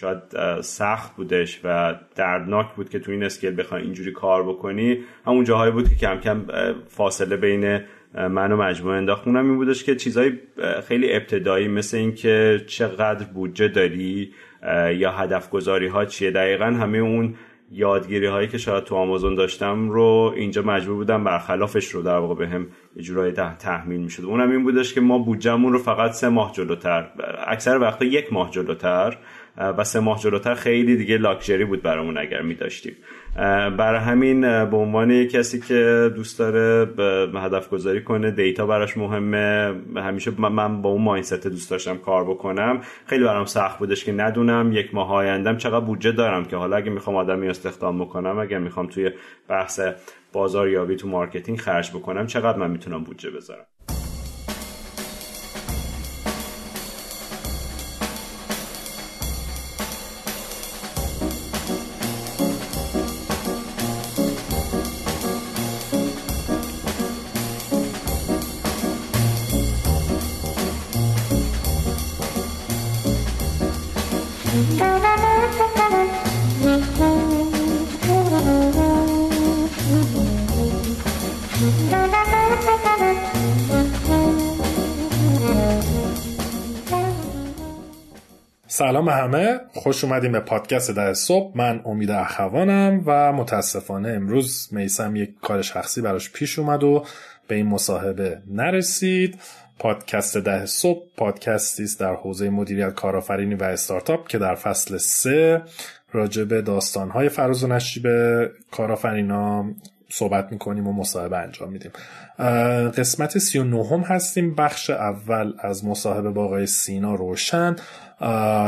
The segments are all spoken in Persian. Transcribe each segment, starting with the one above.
شاید سخت بودش و دردناک بود که تو این اسکیل بخوای اینجوری کار بکنی. همون جاهایی بود که کم کم فاصله بین من و مجموعه انداخت اونم این بودش که چیزای خیلی ابتدایی مثل اینکه چقدر بودجه داری یا هدف گذاری ها چیه. دقیقا همه اون یادگیری هایی که شاید تو آمازون داشتم رو اینجا مجبور بودم برخلافش رو در واقع بهم یه جورایی تحمیل می‌شد. اونم این بودش که ما بودجهمون رو فقط سه ماه جلوتر اکثر وقتا یک ماه جلوتر و سه ماه جلوتر خیلی دیگه لاکچری بود برامون اگر می داشتیم برای همین به عنوان کسی که دوست داره هدف گذاری کنه data براش مهمه. همیشه من با اون mindset دوست داشتم کار بکنم. خیلی برام سخت بودش که ندونم یک ماه آیندم چقدر بودجه دارم که حالا اگه می‌خوام آدمی استخدام بکنم اگه می‌خوام توی بحث بازاریابی تو marketing خرج بکنم چقدر من می‌تونم بودجه بذارم؟ سلام همه. خوش اومدیم به پادکست ده صبح. من امید اخوانم و متاسفانه امروز میسم یک کار شخصی براش پیش اومد و به این مصاحبه نرسید. پادکست ده صبح پادکستی است در حوزه مدیریت کارآفرینی و استارتاپ که در فصل سه راجع به داستانهای فراز و نشیب کارآفرینا صحبت می‌کنیم و مصاحبه انجام میدیم. قسمت سی و نهم هستیم. بخش اول از مصاحبه با آقای سینا روشن.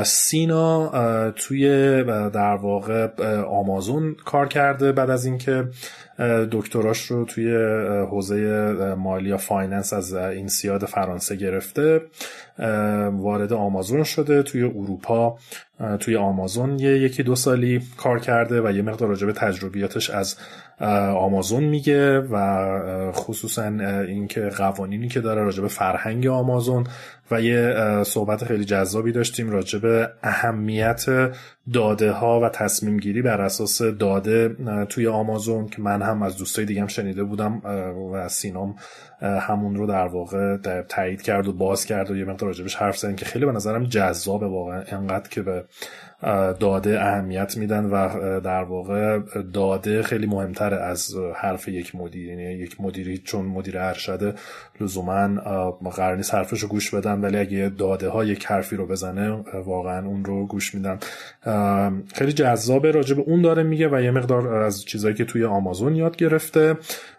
سینا توی در واقع آمازون کار کرده بعد از اینکه دکتراش رو توی حوزه مالی یا فایننس از این سیاد فرانسه گرفته. وارد آمازون شده توی اروپا. توی آمازون یه یکی دو سالی کار کرده و یه مقدار راجع به تجربیاتش از آمازون میگه و خصوصا اینکه قوانینی که داره راجع به فرهنگ آمازون و یه صحبت خیلی جذابی داشتیم راجع به اهمیت داده ها و تصمیم گیری بر اساس داده توی آمازون که من هم از دوستای دیگم شنیده بودم و سینام همون رو در واقع تایید کرد و باز کرد و یه مقدار راجبش حرف زدن که خیلی به نظرم جذابه واقعا. انقدر که به داده اهمیت میدن و در واقع داده خیلی مهمتره از حرف یک مدیر. یعنی یک مدیری چون مدیر ارشده لزوما قرار نیست حرفش رو گوش بدن ولی اگه داده ها یک حرفی رو بزنه واقعا اون رو گوش میدن. خیلی جذابه راجع به اون داره میگه و یه مقدار از چیزایی که توی آمازون یاد گرفته.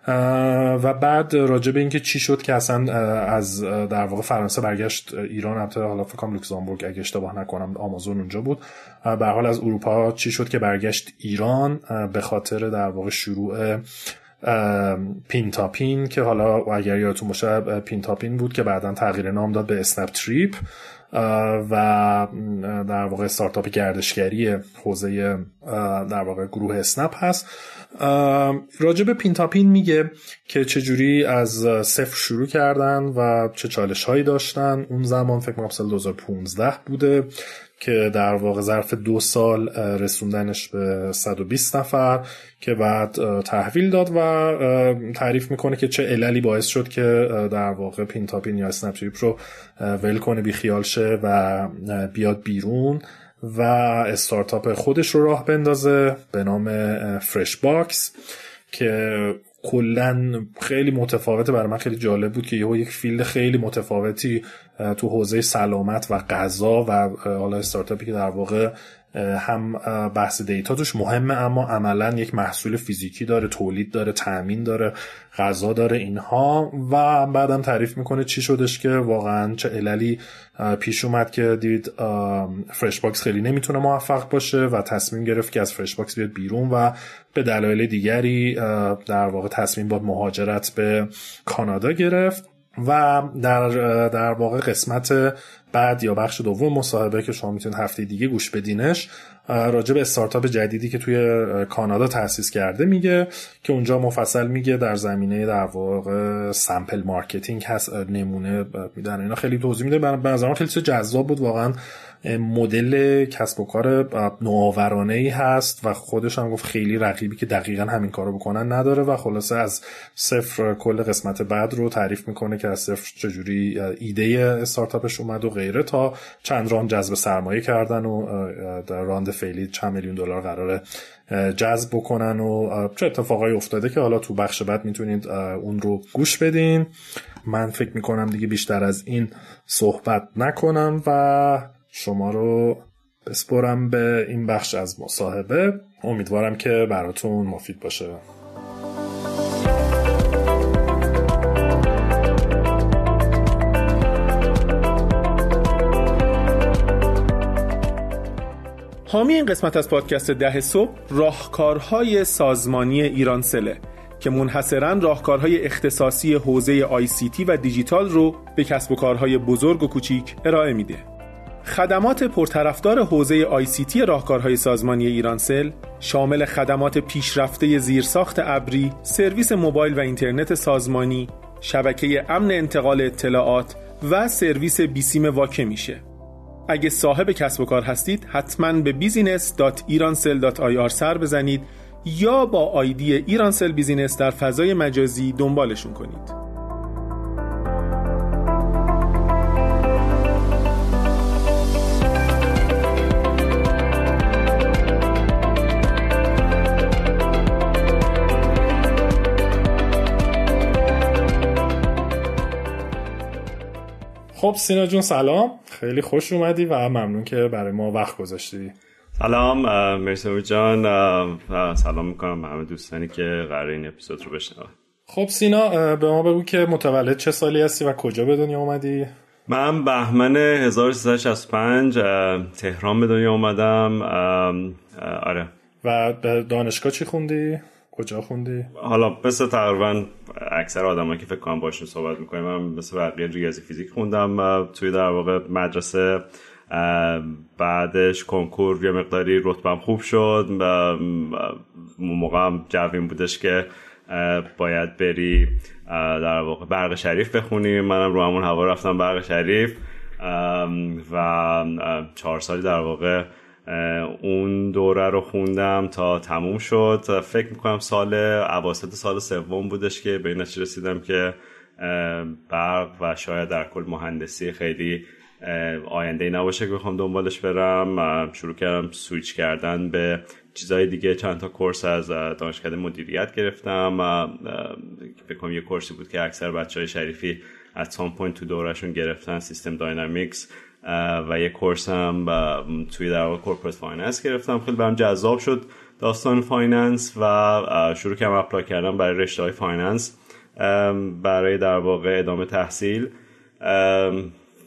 و بعد راجع به اینکه چی شد که اصلا از در واقع فرانسه برگشت ایران البته حالا فکر کنم لوکزامبورگ اگه اشتباه نکنم آمازون اونجا بود. به حال از اروپا چی شد که برگشت ایران به خاطر در واقع شروع پینتاپین که حالا اگر یادتون باشه پینتاپین بود که بعدا تغییر نام داد به اسنپ تریپ و در واقع استارتاپ گردشگری حوزه در واقع گروه اسنپ هست. راجب پینتاپین میگه که چجوری از صفر شروع کردن و چه چالش هایی داشتن. اون زمان فکر کنم سال 2015 بوده. که در واقع ظرف دو سال رسوندنش به 120 نفر که بعد تحویل داد و تعریف می‌کنه که چه عللی باعث شد که در واقع پینتاپین یا اسنپ رو ول کنه بی خیال شه و بیاد بیرون و استارتاپ خودش رو راه بندازه به نام فرش باکس که کلا خیلی متفاوته. برای من خیلی جالب بود که یهو یک field خیلی متفاوتی تو حوزه سلامت و غذا و حالا استارتاپی که در واقع هم بحث data توش مهمه اما عملا یک محصول فیزیکی داره تولید داره تأمین داره غذا داره اینها. و بعدم تعریف می‌کنه چی شدش که واقعا چه عللی پیش اومد که دید فرش باکس خیلی نمی‌تونه موفق باشه و تصمیم گرفت که از فرش باکس بیاد بیرون و به دلایل دیگری در واقع تصمیم با مهاجرت به کانادا گرفت. و در در واقع قسمت بعد یا بخش دوم مصاحبه که شما می‌تونید هفته دیگه گوش بدینش راجع به استارتاپ جدیدی که توی کانادا تأسیس کرده میگه که اونجا مفصل میگه در زمینه در واقع sample marketing هست نمونه میدن اینا خیلی توضیح میده. نظرم خیلی جذاب بود واقعا مدل کسب و کار نوآورانه ای هست و خودش هم گفت خیلی رقیبی که دقیقا همین کارو بکنن نداره و خلاصه از صفر کل قسمت بعد رو تعریف می‌کنه که از صفر چجوری ایده استارتاپش اومد و غیره تا چند راند جذب سرمایه کردن و در راند فعلی چند میلیون دلار قراره جذب بکنن و چه اتفاقایی افتاده که حالا تو بخش بعد می‌تونید اون رو گوش بدین. من فکر می‌کنم دیگه بیشتر از این صحبت نکنم و شما رو بسپرم به این بخش از مصاحبه امیدوارم که براتون مفید باشه حامی این قسمت از پادکست ده صبح راهکارهای سازمانی ایران سله که منحصرا راهکارهای اختصاصی حوزه ICT و دیجیتال رو به کسب و کارهای بزرگ و کوچیک ارائه میده. خدمات پرطرفدار حوزه ICT راهکارهای سازمانی ایرانسل شامل خدمات پیشرفته زیرساخت ابری، سرویس موبایل و اینترنت سازمانی، شبکه امن انتقال اطلاعات و سرویس بیسیم واکه میشه. اگه صاحب کسب و کار هستید حتما به business.iransel.ir سر بزنید یا با آیدی ایرانسل بیزینس در فضای مجازی دنبالشون کنید خب سینا جون سلام خیلی خوش اومدی و ممنون که برای ما وقت گذاشتی سلام مرسی جان سلام می‌کنم همه دوستانی که قرار این اپیزود رو بشنون خب سینا به ما بگو که متولد چه سالی هستی و کجا به دنیا اومدی؟ من بهمن 1365 تهران به دنیا اومدم آره و دانشگاه چی خوندی؟ کجا خوندی؟ حالا مثل تقریبا اکثر آدمایی که فکر کنم باشون صحبت می‌کنیم من مثل بقیه ریاضی فیزیک خوندم توی در واقع مدرسه بعدش کنکور یه مقداری رتبم خوب شد و موقع هم جوین بودش که باید بری در واقع برق شریف بخونی منم رو همون هوا رفتم برق شریف و چهار سالی در واقع اون دوره رو خوندم تا تموم شد. فکر می‌کنم سال عواسط سال سوم بودش که به این رسیدم که برق و شاید در کل مهندسی خیلی آینده نباشه که بخوام دنبالش برم. شروع کردم سویچ کردن به چیزهای دیگه. چند تا course از دانشکده مدیریت گرفتم. فکر کنم یه course ی بود که اکثر بچه های شریفی at some point تو دورشون گرفتن system dynamics و یه course هم توی در واقع corporate finance گرفتم. خیلی برام جذاب شد داستان finance و شروع کردم apply کردم برای رشته های finance برای در واقع ادامه تحصیل.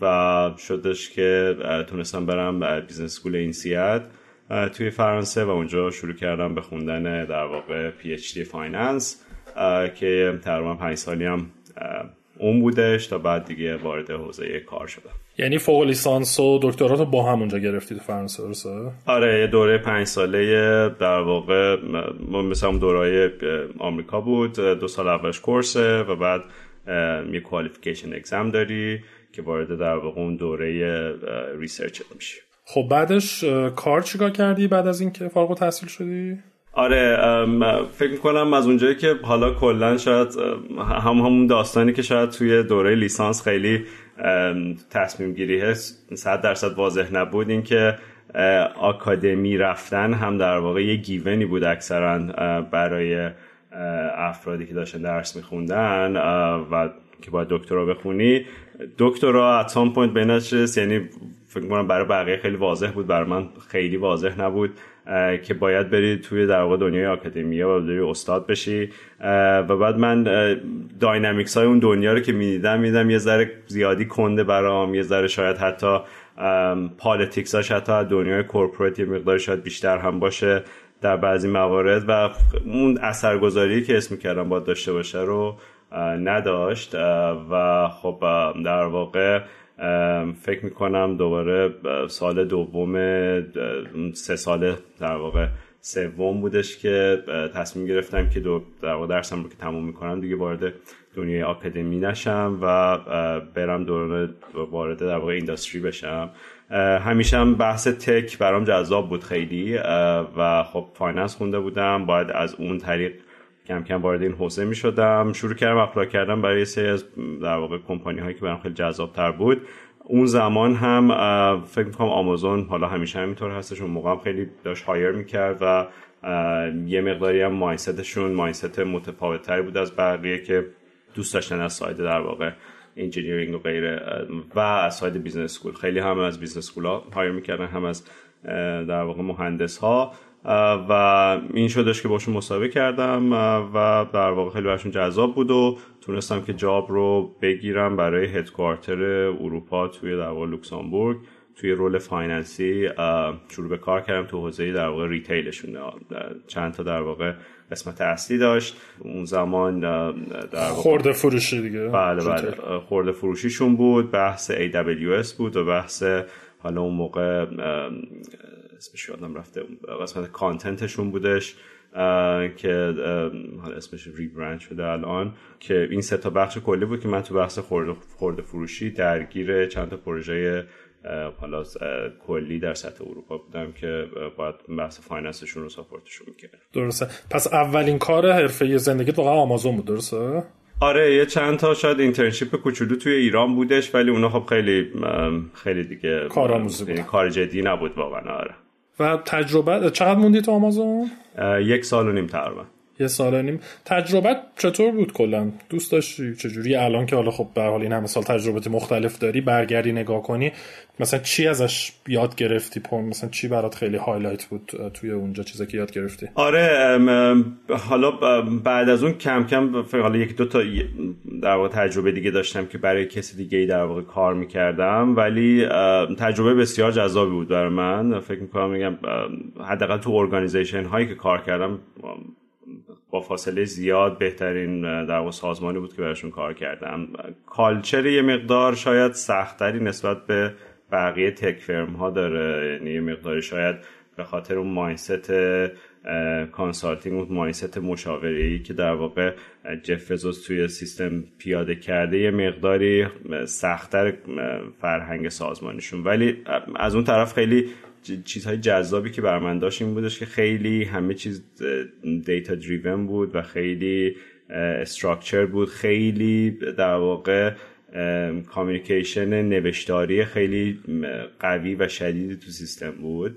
و شدش که تونستم برم business school اینسیاد توی فرانسه و اونجا شروع کردم به خوندن در واقع PhD finance که تقریبا پنج سالی هم اون بودش تا بعد دیگه وارد حوزه کار شدم. یعنی فوق لیسانس و دکترات رو با هم اونجا گرفتید فرانسه درسته؟ آره یه دوره پنج ساله در واقع مثل هم دوره آمریکا بود دو سال اولش course ه و بعد یه qualification exam داری که وارد در واقع اون دوره research میشه خب بعدش کار چیکار کردی بعد از اینکه فارغ التحصیل شدی آره فکر می‌کنم از اونجایی که حالا کلا شاید هم همون داستانی که شاید توی دوره لیسانس خیلی تصمیم گیری هست صد درصد واضح نبود. این که آکادمی رفتن هم در واقع یه given ی بود اکثرا برای افرادی که داشتن درس میخوندن و که باید دکترا بخونی. دکترا at some point به یعنی فکر کنم برای بقیه خیلی واضح بود برای من خیلی واضح نبود که باید بری توی در واقع دنیای academia و دنیای استاد بشی. و بعد من dynamics های اون دنیا رو که می‌دیدم می‌دیدم یه ذره زیادی کنده برام یه ذره شاید حتی politics هاش حتی دنیای corporate یه مقدار شاید بیشتر هم باشه در بعضی موارد. و اون اثرگذاری که اسم کردم باید داشته باشه رو نداشت. و خب در واقع فکر می‌کنم دوباره سال دوم سه ساله در واقع سوم بودش که تصمیم گرفتم که دو در درسم رو که تموم می‌کنم دیگه وارد دنیای آکادمی نشم و برم دوران وارد در واقع industry بشم. همیشه هم بحث tech برام جذاب بود خیلی و خب finance خونده بودم. باید از اون طریق کم کم وارد این حوزه می شدم شروع کردم apply کردم برای سری از در واقع کمپانی هایی که برام خیلی جذاب تر بود. اون زمان هم فکر می‌کنم آمازون حالا همیشه همینطور هستش اون موقع هم خیلی داشت hire می‌کرد و یه مقداری هم mindset شون mindset متفاوت بود از بقیه که دوست داشتن از side در واقع engineering و غیره و از side business school خیلی هم از business school ها hire می‌کردن هم از در واقع مهندس ها و این شدش که باشون مصاحبه کردم و در واقع خیلی براشون جذاب بود و تونستم که job رو بگیرم برای headquarter اروپا توی در واقع لوکسامبورگ. توی role finance ی شروع به کار کردم تو حوزه در واقع retail شون. چند تا در واقع قسمت اصلی داشت. اون زمان در واقع خورده فروشی دیگه. بله بله. خورده فروشیشون بود بحث AWS بود و بحث حالا اون موقع اسمش یادم رفته قسمت کانتنتشون بودش که حالا اسمش ریبرند شده الان که این سه تا بخش کلی بود که من تو بحث خورده فروشی درگیر چند تا پروژه حالا کلی در سطح اروپا بودم که باید بحث finance شون رو support شون می‌کرد درسته. پس اولین کار حرفه زندگی واقعا آمازون بود درسته؟ آره یه چند تا شاید internship کوچولو توی ایران بودش ولی اونا خب خیلی خیلی دیگه کارآموزی بود. کار جدی نبود واقعا آره. و تجربه چقدر موندی تو آمازون؟ یک سال و نیم تقریبا. یه سال نیم. تجربه چطور بود کلا؟ دوست داشتی؟ چجوری؟ الان که حالا خب به هر حال این همه سال تجربه مختلف داری برگردی نگاه کنی مثلا چی ازش یاد گرفتی؟ پون مثلا چی برات خیلی highlight بود توی اونجا چیزی که یاد گرفتی؟ آره حالا بعد از اون کم کم حالا یک دو تا در واقع تجربه دیگه داشتم که برای کسی دیگه در واقع کار می‌کردم. ولی تجربه بسیار جذابی بود برای من. فکر می‌کنم میگم حداقل تو organization هایی که کار کردم با فاصله زیاد بهترین در سازمانی بود که براشون کار کردم. culture یه مقدار شاید سختتری نسبت به بقیه tech firm ها داره. یعنی یه مقداری شاید به خاطر اون mindset consulting اون mindset مشاوره ای که در واقع جف توی سیستم پیاده کرده یه مقداری سختتر فرهنگ سازمانیشون. ولی از اون طرف خیلی چیزهای جذابی که برا من داشت این بودش که خیلی همه چیز data driven بود و خیلی structure بود. خیلی در واقع communication نوشتاری خیلی قوی و شدیدی تو سیستم بود.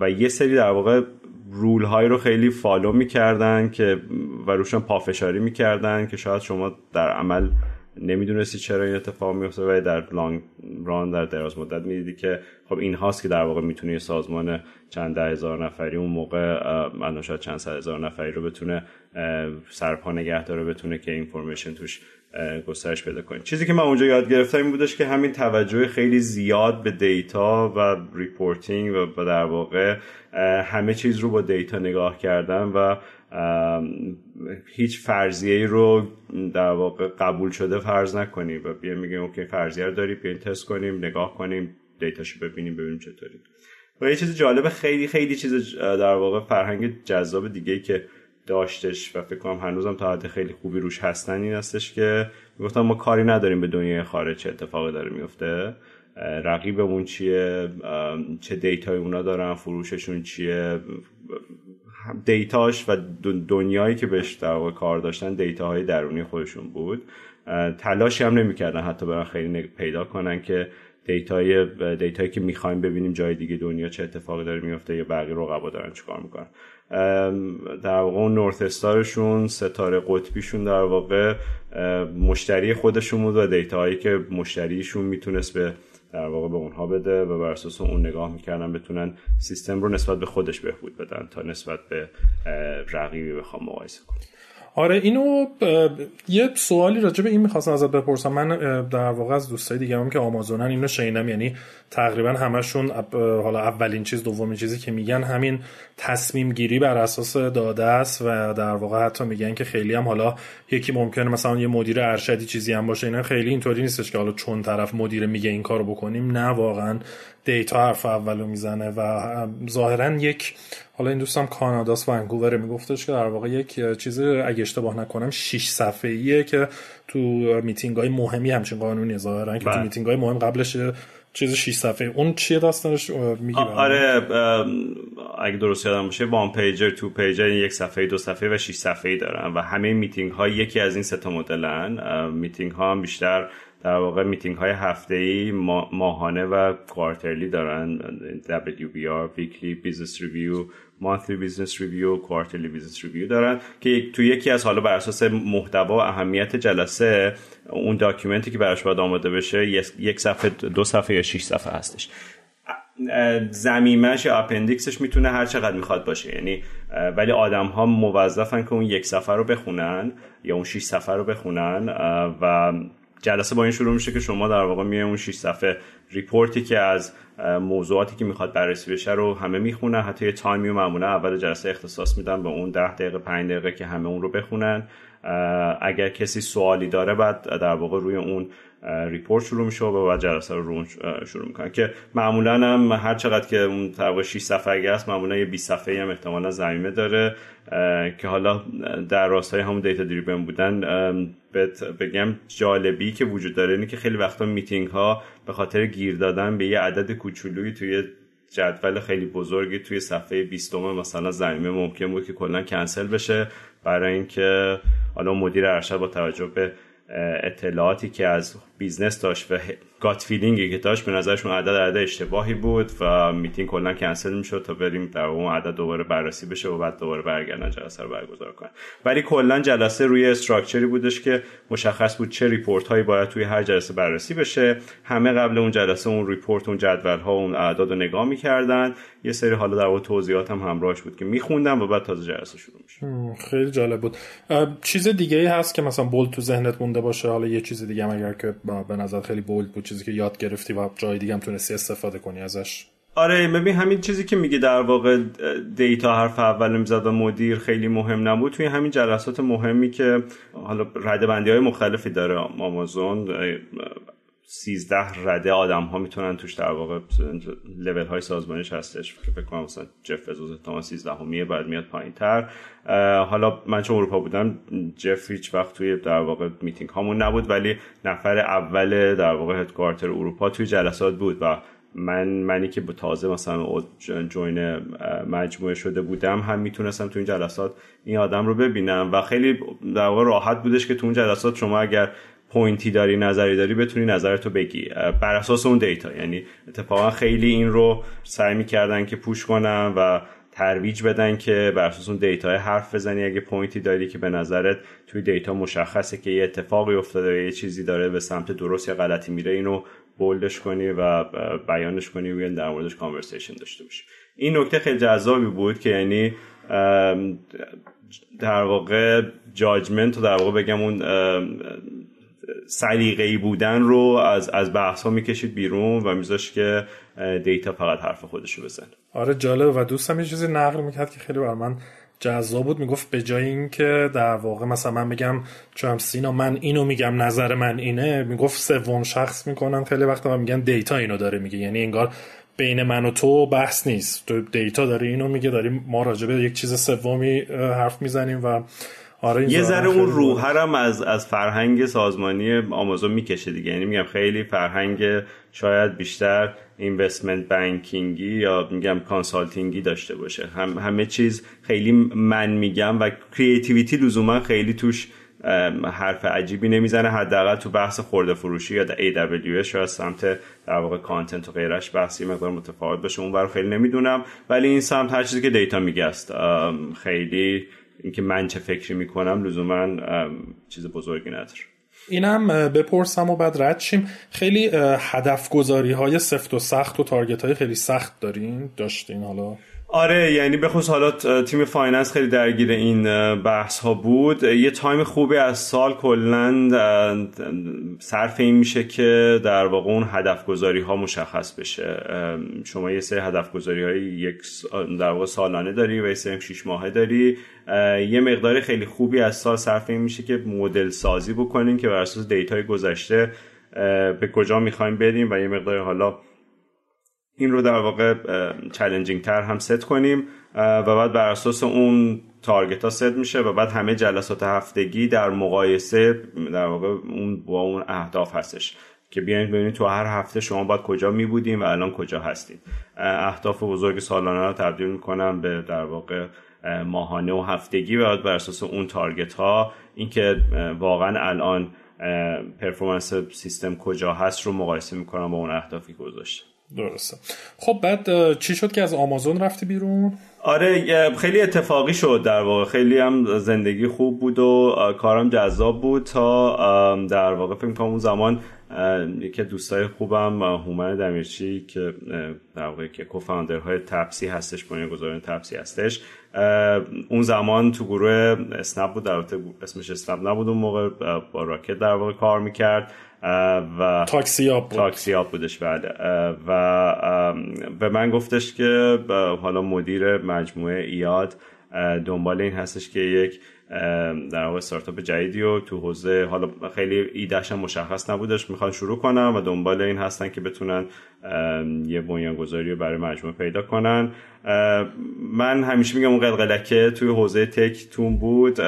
و یه سری در واقع rule های رو خیلی follow می‌کردن که و روشون پافشاری می‌کردن که شاید شما در عمل نمی‌دونستی چرا این اتفاق میفته و در long run در دراز مدت می‌دیدی که خب این‌هاست که در واقع می‌تونه سازمان چند ده هزار نفری اون موقع من شاید چند صد هزار نفری رو بتونه سرپا نگه داره بتونه که information توش گسترش پیدا کنید چیزی که من اونجا یاد گرفتم این بودش که همین توجه خیلی زیاد به data و reporting و در واقع همه چیز رو با data نگاه کردن و هیچ فرضیه رو در واقع قبول شده فرض نکنیم و بیا میگیم okay فرضیه رو داری بیاین تست کنیم نگاه کنیم data شو ببینیم ببینیم چطوری. و یه چیز جالب خیلی خیلی چیز در واقع فرهنگ جذاب دیگه که داشتش و فکر کنم هنوزم تا حد خیلی خوبی روش هستن این هستش که می‌گفتم ما کاری نداریم به دنیای خارج چه اتفاقی داره میفته رقیبمون چیه؟ چه data ی اونا دارن؟ فروششون چیه؟ data ش و دنیایی که بهش در واقع کار داشتن data های درونی خودشون بود. تلاشی هم نمی‌کردن حتی برن خیلی پیدا کنن که دیتای دیتایی که می‌خوایم ببینیم جای دیگه دنیا چه اتفاقی داره میفته یا بقیه رقبا دارن چیکار می‌کنن. در واقع اون north star شون ستاره قطبیشون در واقع مشتری خودشون بود و دیتاهایی که مشتریشون می‌تونست به در واقع به اونها بده و بر اساس اون نگاه می‌کردن بتونن سیستم رو نسبت به خودش بهبود بدن تا نسبت به رقیبی بخوام مقایسه کنم. آره اینو یه سوالی راجع به این می‌خواستم ازت بپرسم. من در واقع از دوستای دیگه هم که آمازونن اینو شنیدم یعنی تقریبا همشون حالا اولین چیز دومین چیزی که میگن همین تصمیم گیری بر اساس داده است و در واقع حتی میگن که خیلی هم حالا یکی ممکنه مثلا یه مدیر ارشدی چیزی هم باشه اینا خیلی اینطوری نیستش که حالا چون طرف مدیر میگه این کارو بکنیم. نه واقعا دیتا حرف اولو می‌زنه و ظاهرا یک حالا این دوستم کاناداس ونکوور میگفتش که در واقع یک چیز اگه اشتباه نکنم 6 صفحه‌ایه که تو میتینگ های مهمی همچین قانونی ظاهرا که تو بله. میتینگ های مهم قبلش چیز 6 صفحه اون چیه داستانش؟ میگی آره اگه درست یادم باشه one pager two pager یک صفحه دو صفحه و 6 صفحه دارن. و همه میتینگ ها یکی از این سه تا مدلن. میتینگ ها هم بیشتر در واقع میتینگ های هفته ای ماهانه و quarterly دارن. WBR weekly business review monthly business review quarterly business review دارن که تو یکی از حالا بر اساس محتوا و اهمیت جلسه اون document ی که براش باید آماده بشه یک صفحه دو صفحه یا 6 صفحه هستش. ضمیمش یا appendix ش می‌تونه هر چقدر می‌خواد باشه. یعنی ولی آدم ها موظفن که اون یک صفحه رو بخونن یا اون 6 صفحه رو بخونن و جلسه با این شروع میشه که شما در واقع میای اون 6 صفحه report ی که از موضوعاتی که می‌خواد بررسی بشه رو همه می‌خونن. حتی یه تایمی و معمولا اول جلسه اختصاص میدن به اون 10 دقیقه 5 دقیقه که همه اون رو بخونن. اگر کسی سوالی داره بعد در واقع روی اون report شروع میشه و بعد جلسه رو شروع می‌کنن. که معمولا هم هر چقدر که اون تقریبا 6 صفحه اگه هست معمولا یه 20 صفحه هم احتمالا ضمیمه داره که حالا در راستای همون data driven بودن بگم جالبی که وجود داره اینه که خیلی وقتا میتینگ ها به خاطر گیر دادن به یه عدد کوچولویی توی جدول خیلی بزرگی توی صفحه 20 مثلا ضمیمه ممکن بود که کلا کنسل بشه. برای اینکه حالا مدیر ارشد با توجه به اطلاعاتی که از business داشت و gut feeling ی که داشت به نظرشون عدد عدد اشتباهی بود و میتینگ کلا کنسل می‌شد تا بریم در اون عدد دوباره بررسی بشه و بعد دوباره برگردن جلسه رو برگزار کنن. ولی کلا جلسه روی structure ی بودش که مشخص بود چه report هایی باید توی هر جلسه بررسی بشه. همه قبل اون جلسه اون report اون جدول ها اون اعداد رو نگاه می‌کردن. یه سری حالا در واقع توضیحات هم همراهش بود که میخوندم و بعد تازه جلسه شروع میشه خیلی جالب بود. چیز دیگه ای هست که مثلا بولد تو ذهنت مونده باشه. حالا یه چیز دیگه هم اگر که به نظر خیلی بولد بود چیزی که یاد گرفتی و جای دیگه هم تونستی استفاده کنی ازش؟ آره ببین همین چیزی که میگه در واقع دیتا حرف اول می‌زد و مدیر خیلی مهم نبود توی همین جلسات مهمی که حالا رده بندی های مختلفی داره آمازون سیزده رده آدم ها می‌تونن توش در واقع لول های سازمانش هستش. که فکر کنم مثلا جف بزوز تا 13 همیه بعد میاد پایین تر حالا من چون اروپا بودم جف هیچ وقت توی در واقع میتینگ هامون نبود ولی نفر اول در واقع هدکوارتر اروپا توی جلسات بود و من منی که به تازه مثلا جوین مجموعه شده بودم هم می‌تونستم تو این جلسات این آدم رو ببینم. و خیلی در واقع راحت بودش که تو اون جلسات شما اگر point ی داری نظری داری بتونی نظرتو بگی. بر اساس اون دیتا. یعنی اتفاقا خیلی این رو سعی می‌کردن که push کنن و ترویج بدن که بر اساس اون دیتا حرف بزنی. اگه point ی داری که به نظرت توی دیتا مشخصه که یه اتفاقی افتاده یه چیزی داره به سمت درست یا غلطی میره اینو bold ش کنی و بیانش کنی و در موردش conversation داشته باشی. این نکته خیلی جذابی بود که یعنی در واقع judgment و در واقع بگم اون سلیقه‌ای بودن رو از از بحث ها می‌کشید بیرون و میذاش که دیتا فقط حرف خودش رو بزن آره جالب و دوستم یه چیزی نقل می‌کرد که خیلی بر من جذاب بود. می‌گفت به جای اینکه در واقع مثلا من بگم چون سینا من اینو میگم نظر من اینه می‌گفت سوم شخص می‌کنن خیلی وقتا میگن دیتا اینو داره میگه. یعنی انگار بین من و تو بحث نیست. تو دیتا داری اینو میگه داریم ما راجع به یک چیز سومی حرف می‌زنیم و آره یه ذره اون روح هم از از فرهنگ سازمانی آمازون می‌کشه دیگه یعنی میگم خیلی فرهنگ شاید بیشتر investment banking ی یا میگم consulting ی داشته باشه. هم همه چیز خیلی من میگم و creativity لزوما خیلی توش حرف عجیبی نمی‌زنه. حداقل تو بحث خرده فروشی یا AWS یا سمت در واقع content و غیرش بحثی مقدار متفاوت باشه. اون خیلی نمی‌دونم. ولی این سمت هر چیزی که دیتا میگه خیلی اینکه من چه فکری می‌کنم لزوما چیز بزرگی نداره. اینم بپرسم و بعد رد شیم. خیلی هدف گذاری های سفت و سخت و target های خیلی سخت دارین داشتین حالا؟ آره یعنی به خصوص حالا تیم finance خیلی درگیر این بحث ها بود. یه تایم خوبی از سال کلا صرف این میشه که در واقع اون هدف گذاری ها مشخص بشه. شما یه سری هدف گذاری های یک در واقع سالانه داری و یه سری شیش ماهه داری. یه مقدار خیلی خوبی از سال صرف این میشه که مدل سازی بکنین که بر اساس دیتای گذشته به کجا می‌خوایم بریم و یه مقدار حالا این رو در واقع challenging تر هم ست کنیم و بعد بر اساس اون target ها ست میشه و بعد همه جلسات هفتگی در مقایسه در واقع اون با اون اهداف هستش که بیاین ببینید تو هر هفته شما باید کجا می بودیم و الان کجا هستید. اهداف بزرگ سالانه رو تبدیل می‌کنم به در واقع ماهانه و هفتگی و بر اساس اون تارگت ها. اینکه واقعا الان پرفورمنس سیستم کجا هست رو مقایسه می‌کنم با اون اهدافی که گذاشته درسته. خب بعد چی شد که از آمازون رفتی بیرون؟ آره خیلی اتفاقی شد در واقع. خیلی هم زندگی خوب بود و کارم جذاب بود تا در واقع فکر کنم اون زمان یکی دوستای خوبم هومن دمیرچی که در واقع که کوفاندرهای تپسی هستش بنیانگذاران تپسی هستش. اون زمان تو گروه اسنپ بود در اسمش اسنپ نبود اون موقع با راکت در واقع کار می‌کرد. و تاکسی آب بود. تاکسی آب بودش بله. و به من گفتش که حالا مدیر مجموعه ایاد دنبال این هستش که یک در واقع استارتاپ جدیدی و تو حوزه حالا خیلی ایدهش مشخص نبودش می‌خوان شروع کنن و دنبال این هستن که بتونن یه بنیانگذاری رو برای مجموعه پیدا کنن. من همیشه میگم اون قلقلکه توی حوزه تک تون بود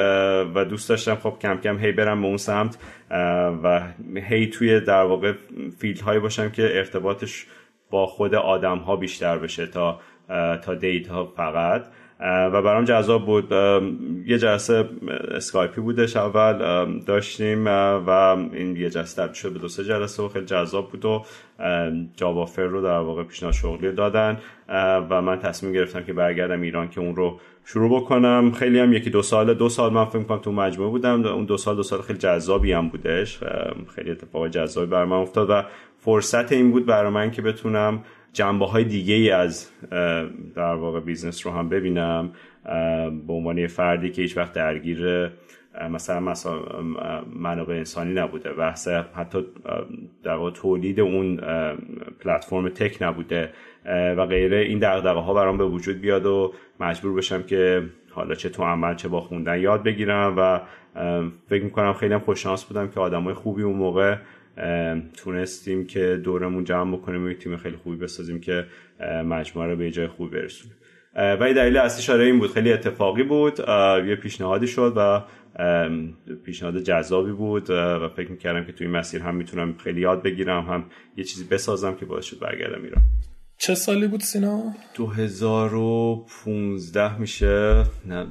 و دوست داشتم خب کم کم هی برم به اون سمت و هی توی در واقع فیلد هایی باشم که ارتباطش با خود آدم ها بیشتر بشه تا تا دیتا فقط. و برام جذاب بود. یه جلسه اسکایپی بودش اول داشتیم و این یه جلسه تبدیل شد به دو سه جلسه و خیلی جذاب بود و جابافر رو در واقع پیشنهاد شغلی دادن و من تصمیم گرفتم که برگردم ایران که اون رو شروع بکنم. خیلی هم یکی دو سال دو سال من فکر کنم تو مجموعه بودم. اون دو سال دو سال خیلی جذابی هم بودش. خیلی اتفاق جذابی بر من افتاد و فرصت این بود برای من که بتونم جنبه های دیگه ای از در واقع business رو هم ببینم به عنوان فردی که هیچ وقت درگیر مثلا منابع انسانی نبوده بحث حتی در واقع تولید اون پلتفرم tech نبوده و غیره. این دغدغه ها برام به وجود بیاد و مجبور بشم که حالا چه تو عمل چه با خوندن یاد بگیرم و فکر می‌کنم خیلی هم خوششانس بودم که آدمای خوبی اون موقع تونستیم که دورمون جمع بکنیم و یک تیم خیلی خوبی بسازیم که مجموعه رو به جای خوبی برسونیم. و دلیل اصلی شاره این بود. خیلی اتفاقی بود. یه پیشنهادی شد و پیشنهاد جذابی بود. و فکر می‌کردم که توی این مسیر هم می‌تونم خیلی یاد بگیرم هم یه چیزی بسازم که باعث شد برگردم ایران. چه سالی بود سینا؟ 2015 میشه.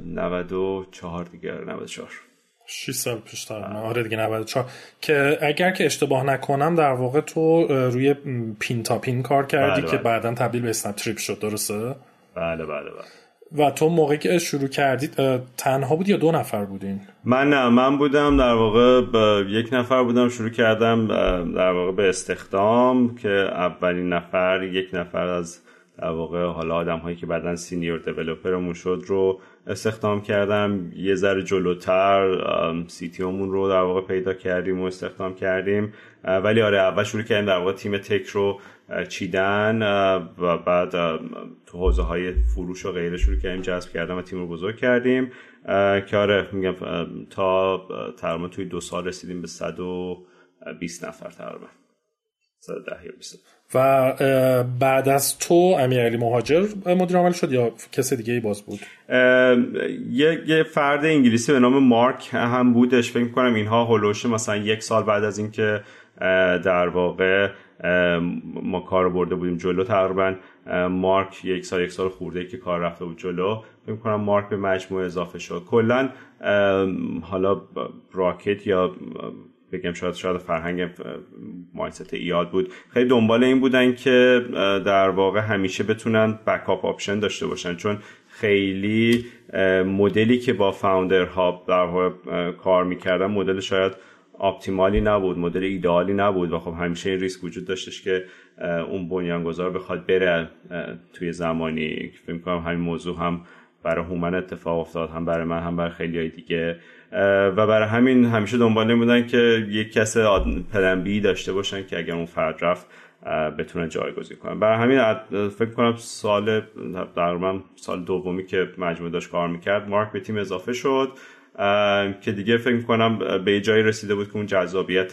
94 دیگه. 94 6 سال پیش در آره دیگه 94 که اگر که اشتباه نکنم در واقع تو روی پین تا پین کار کردی بله که بله. بعدا تبدیل به اسنپ تریپ شد درسته؟ بله بله بله. و تو موقعی که شروع کردید تنها بود یا دو نفر بودین؟ من نه من بودم در واقع یک نفر بودم شروع کردم در واقع به استخدام که اولین نفر یک نفر از در واقع حالا آدم هایی که بعدا senior developer مون شد رو استخدام کردم. یه ذره جلوتر CTO مون رو در واقع پیدا کردیم و استخدام کردیم. ولی آره اول شروع کردیم در واقع تیم tech رو چیدن و بعد تو حوزه های فروش و غیره شروع کردیم جذب کردن و تیم رو بزرگ کردیم. که آره میگم تا تقریبا توی دو سال رسیدیم به 120 نفر تقریبا. 110 یا 20 و بعد از تو امیرعلی مهاجر مدیر عامل شد یا کس دیگه ای باز بود؟ یه،, فرد انگلیسی به نام مارک هم بودش. فکر کنم اینها هولوش مثلا یک سال بعد از اینکه در واقع ما کار برده بودیم جلو تقریبا مارک یک سال یک سال خورده که کار رفته بود جلو. فکر کنم مارک به مجموعه اضافه شد. کلا حالا راکت یا بگم شاید شاید فرهنگ mindset ایاد بود. خیلی دنبال این بودن که در واقع همیشه بتونن backup option داشته باشن. چون خیلی مدلی که با founder ها در واقع کار می‌کردن مدل شاید optimal ی نبود مدل ایدئالی نبود. و خب همیشه این ریسک وجود داشتش که اون بنیانگذار بخواد بره توی زمانی. فکر کنم همین موضوع هم برای هومن اتفاق افتاد هم برای من هم برای خیلی دیگه. و برای همین همیشه دنبال بودن که یک کس پلن بی داشته باشن که اگر اون فرد رفت بتونه جایگزین کنن برای همین فکر کنم سال تقریبا سال دومی که مجموعه داشت کار می‌کرد مارک به تیم اضافه شد. که دیگه فکر کنم به جایی رسیده بود که اون جذابیت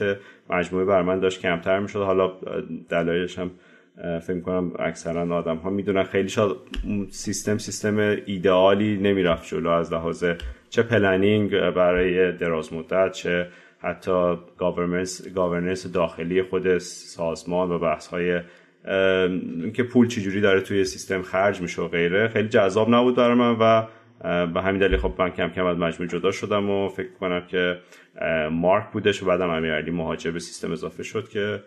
مجموعه بر من داشت کمتر می‌شد. حالا دلایلش هم فکر کنم اکثرا آدم ها می‌دونن. خیلی شاد سیستم سیستم ایدئالی نمی‌رفت جلو از لحاظ چه planning برای دراز مدت چه حتی governance داخلی خود سازمان و بحث های اینکه پول چجوری داره توی سیستم خرج میشه و غیره. خیلی جذاب نبود برای من و به همین دلیل خب من کم کم از مجموع جدا شدم و فکر کنم که مارک بودش و بعدم امیرعلی مهاجر به سیستم اضافه شد که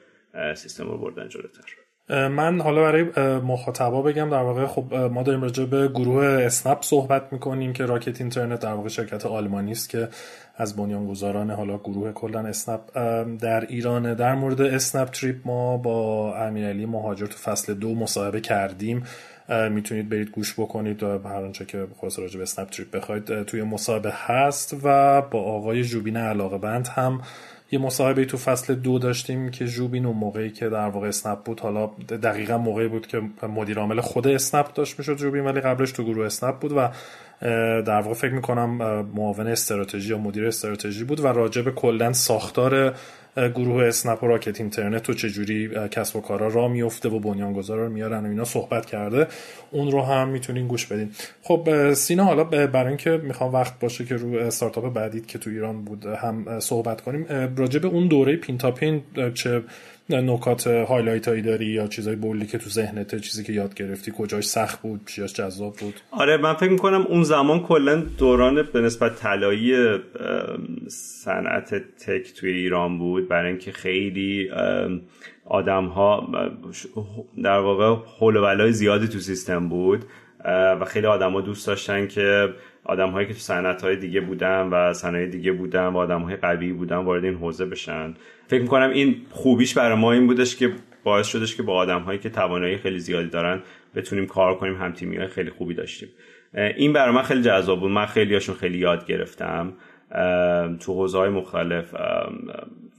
سیستم رو بردن جلوتر. من حالا برای مخاطبا بگم در واقع خب ما داریم راجع به گروه اسنپ صحبت می‌کنیم که راکت اینترنت در واقع شرکت آلمانی است که از بنیانگذاران حالا گروه کلا اسنپ در ایران. در مورد اسنپ تریپ ما با امیرعلی مهاجر تو فصل دو مصاحبه کردیم. می‌تونید برید گوش بکنید و هر آنچه که خلاص راجع به اسنپ تریپ بخواید توی مصاحبه هست. و با آقای جوبین علاقه بند هم یه مصاحبه تو فصل دو داشتیم که جوبین اون موقعی که در واقع اسنپ بود حالا دقیقا موقعی بود که مدیر عامل خود اسنپ داشت می‌شد جوبین ولی قبلش تو گروه اسنپ بود و در واقع فکر می‌کنم معاون استراتژی یا مدیر استراتژی بود و راجع به کلا ساختار گروه اسنپ و راکت اینترنت و چجوری کسب و کارا را میفته و بنیانگذارا رو میارن و اینا صحبت کرده اون رو هم می‌تونین گوش بدین. خب سینا حالا برای اینکه می‌خوام وقت باشه که رو استارتاپ بعدی که تو ایران بود هم صحبت کنیم راجع به اون دوره پین تا پین چه نکات highlight هایی داری یا چیزای bold ی که تو ذهنته چیزی که یاد گرفتی؟ کجاش سخت بود؟ چیاش جذاب بود؟ آره من فکر می‌کنم اون زمان کلا دوران به نسبت طلایی صنعت tech توی ایران بود. برای اینکه خیلی آدم ها در واقع حول و زیادی تو سیستم بود و خیلی آدما دوست داشتن که آدم هایی که تو صنعت های دیگه بودن و صنایع دیگه بودن و آدم های قوی بودن وارد این حوزه بشن. فکر می‌کنم این خوبیش برای ما این بودش که باعث شدش که با آدم هایی که توانایی خیلی زیادی دارن بتونیم کار کنیم هم تیمی های خیلی خوبی داشتیم. این برای من خیلی جذاب بود. من خیلی هاشون خیلی یاد گرفتم تو حوزه های مختلف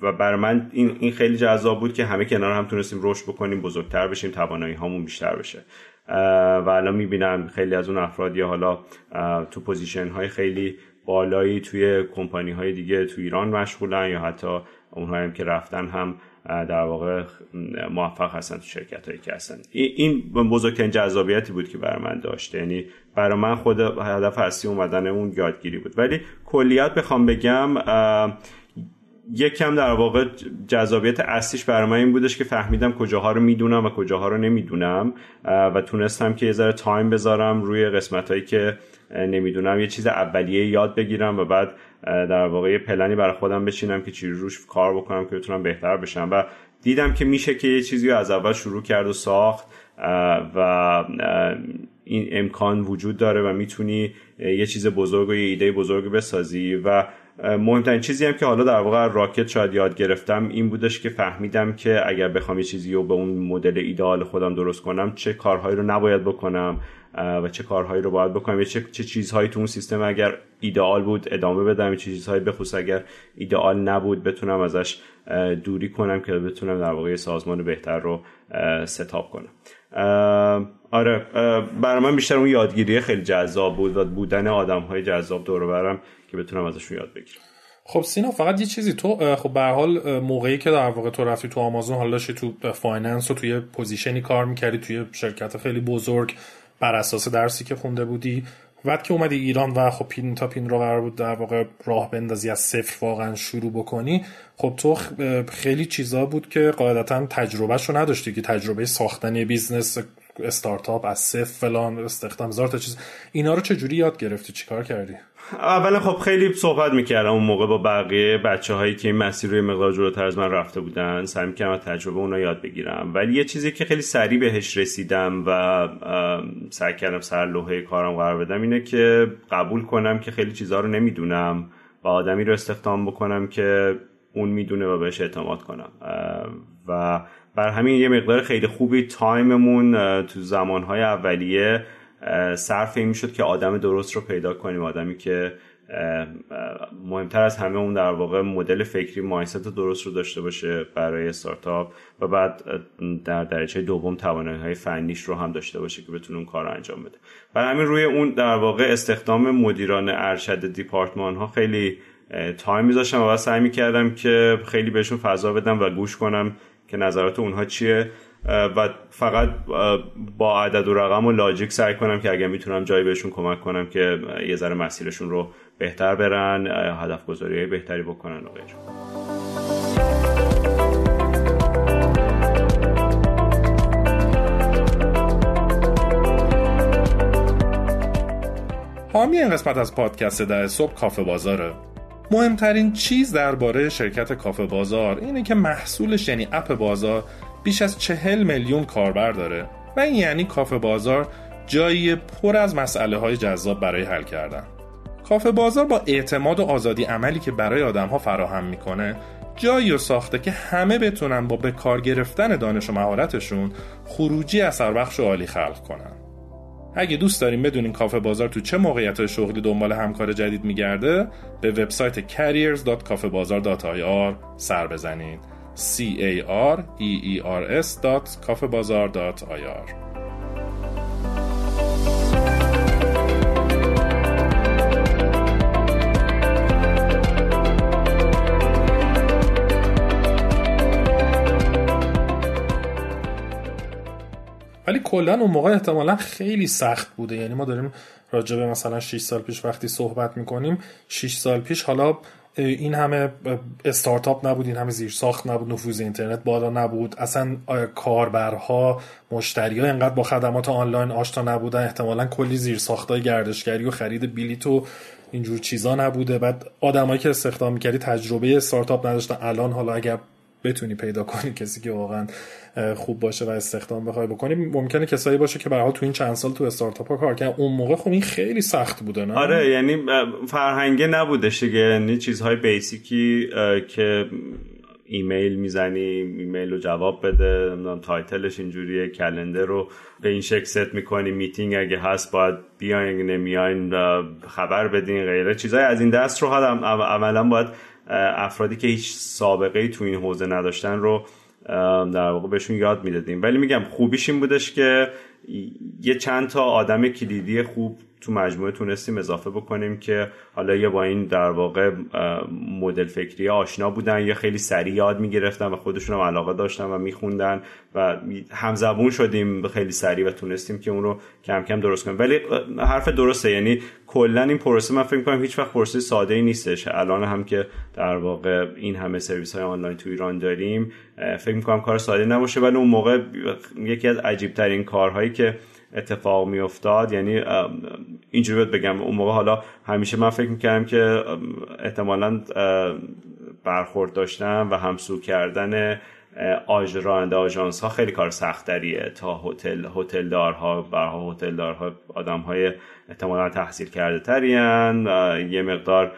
و برای من این, این خیلی جذاب بود که همه کنار هم تونستیم رشد بکنیم بزرگتر بشیم توانایی هامون بیشتر بشه. و الان می‌بینم خیلی از اون افراد یا حالا تو position های خیلی بالایی توی کمپانی های دیگه تو ایران مشغولن یا حتی اونهایی هم که رفتن هم در واقع موفق هستن تو شرکت هایی که هستن. این بزرگترین جذابیتی بود که برای من داشته یعنی برای من خود هدف اصلی اومدن اون یادگیری بود. ولی کلیت بخوام بگم یکم در واقع جذابیت اصلیش برای من این بودش که فهمیدم کجاها رو می‌دونم و کجاها رو نمی‌دونم و تونستم که یه ذره تایم بذارم روی قسمت هایی که نمی‌دونم یه چیز اولیه یاد بگیرم و بعد در واقع یه پلنی برای خودم بچینم که چی روش کار بکنم که بتونم بهتر بشم. و دیدم که میشه که یه چیزی رو از اول شروع کرد و ساخت و این امکان وجود داره و می‌تونی یه چیز بزرگ و یه ایده بزرگ بسازی. و مهمترین چیزی هم که حالا در واقع راکت شاید یاد گرفتم این بودش که فهمیدم که اگر بخوام یه چیزی رو به اون مدل ایدال خودم درست کنم چه کارهایی رو نباید بکنم و چه کارهایی رو باید بکنم چه, چه چیزهایی تو اون سیستم اگر ایدئال بود ادامه بدم چه چیزهایی بخصوص اگر ایدئال نبود بتونم ازش دوری کنم که بتونم در واقع سازمان بهتر رو setup کنم. آره برای من بیشتر اون یادگیری خیلی جذاب بود و بودن آدم های جذاب دور برم که بتونم ازشون یاد بگیرم. خب سینا فقط یه چیزی تو خب به حال موقعی که در واقع تو رفتی تو آمازون حالا داشتی تو finance و توی position ی کار می‌کردی توی شرکت خیلی بزرگ بر اساس درسی که خونده بودی وقتی که اومدی ایران و خب پین تا پین رو قرار بود در واقع راه بندازی از صفر واقعا شروع بکنی خب تو خیلی چیزا بود که قاعدتا تجربهش رو نداشتی که تجربه ساختن business استارتاپ از صفر فلان استخدام هزار تا چیز. اینا رو چجوری یاد گرفتی؟ چیکار کردی؟ اولا خب خیلی صحبت می‌کردم اون موقع با بقیه بچه هایی که این مسیر رو یه مقدار جلوتر از من رفته بودن. سعی می‌کردم تجربه اونا یاد بگیرم. ولی یه چیزی که خیلی سریع بهش رسیدم و سعی کردم سر لوحه کارم قرار بدم اینه که قبول کنم که خیلی چیزها رو نمی‌دونم و آدمی رو استخدام بکنم که اون می‌دونه و بهش اعتماد کنم. و بر همین یه مقدار خیلی خوبی تایممون تو زمانهای اولیه صرف این می‌شد که آدم درست رو پیدا کنیم. آدمی که مهمتر از همه اون در واقع مدل فکری مایست درست رو داشته باشه برای استارتاپ و بعد در درجه دوم توانایی های فنیش رو هم داشته باشه که بتونه اون کار رو انجام بده. برای همین روی اون در واقع استخدام مدیران ارشد دیپارتمان ها خیلی تایم میذاشتم و سعی می‌کردم که خیلی بهشون فضا بدم و گوش کنم. که نظرات اونها چیه و فقط با عدد و رقم و لاجیک سعی کنم که اگر می‌تونم جایی بهشون کمک کنم که یه ذره مسیرشون رو بهتر برن هدف گذاری بهتری بکنن و غیره. حامی این قسمت از پادکست ده صبح کافه بازاره. مهمترین چیز درباره شرکت کافه بازار اینه که محصولش یعنی اپ بازار بیش از چهل میلیون کاربر داره و این یعنی کافه بازار جایی پر از مسئله های جذاب برای حل کردن. کافه بازار با اعتماد و آزادی عملی که برای آدم ها فراهم می‌کنه جایی رو ساخته که همه بتونن با به کار گرفتن دانش و مهارتشون خروجی اثر بخش و عالی خلق کنن. اگه دوست داریم بدونین کافه بازار تو چه موقعیت شغلی دنبال همکار جدید میگرده به وبسایت careers.kafebazar.ir سر بزنید c a r e e r s.kafebazar.ir ولی کلا اون موقع احتمالا خیلی سخت بوده. یعنی ما داریم راجع به مثلا 6 سال پیش وقتی صحبت می‌کنیم 6 سال پیش حالا این همه استارتاپ نبود این همه زیر ساخت نبود نفوذ اینترنت بالا نبود. اصلا کاربرها مشتری ها اینقدر با خدمات آنلاین آشنا نبودن. احتمالا کلی زیر های گردشگری و خرید بلیت و اینجور چیزا نبوده. بعد آدمایی که استخدام می‌کردی تجربه استارتاپ نداشتن. الان حالا اگر بتونی پیدا کنی کسی که واقعا خوب باشه و استخدام بخوای بکنی. ممکنه کسایی باشه که حال تو این چند سال تو استارتاپ ها کار کردن. اون موقع خب این خیلی سخت بوده نه؟ آره یعنی فرهنگه نبودش دیگه. یعنی چیزهای basic ی که ایمیل می‌زنی ایمیل رو جواب بده title ش اینجوریه calendar رو به این شکل ست می‌کنی میتینگ اگه هست باید بیاین نمیاین خبر بدین غیره. چیزهای از این دست رو عملا باید افرادی که هیچ سابقه ای تو این حوزه نداشتن رو در واقع بهشون یاد می‌دادیم. ولی میگم خوبیش این بودش که یه چند تا آدم کلیدی خوب تو مجموعه تونستیم اضافه بکنیم که حالا یا با این در واقع مدل فکری آشنا بودن یا خیلی سریع یاد می‌گرفتن و خودشون هم علاقه داشتن و میخوندن و همزبون شدیم خیلی سریع و تونستیم که اون رو کم کم درست کنیم. ولی حرف درسته یعنی کلا این پروسه من فکر می‌کنم هیچ وقت پروسه ساده ای نیستش. الان هم که در واقع این همه سرویس های آنلاین تو ایران داریم فکر می‌کنم کار ساده نباشه. ولی اون موقع یکی از عجیب ترین کارهایی که اتفاق میافتاد. یعنی اینجوری بگم اون موقع حالا همیشه من فکر می‌کردم که احتمالا برخورد داشتن و همسو کردن آج راننده آژانس ها خیلی کار سختریه تا هتل هتل دارها برها هتل دارها آدم های احتمالا تحصیل کرده ترین یه مقدار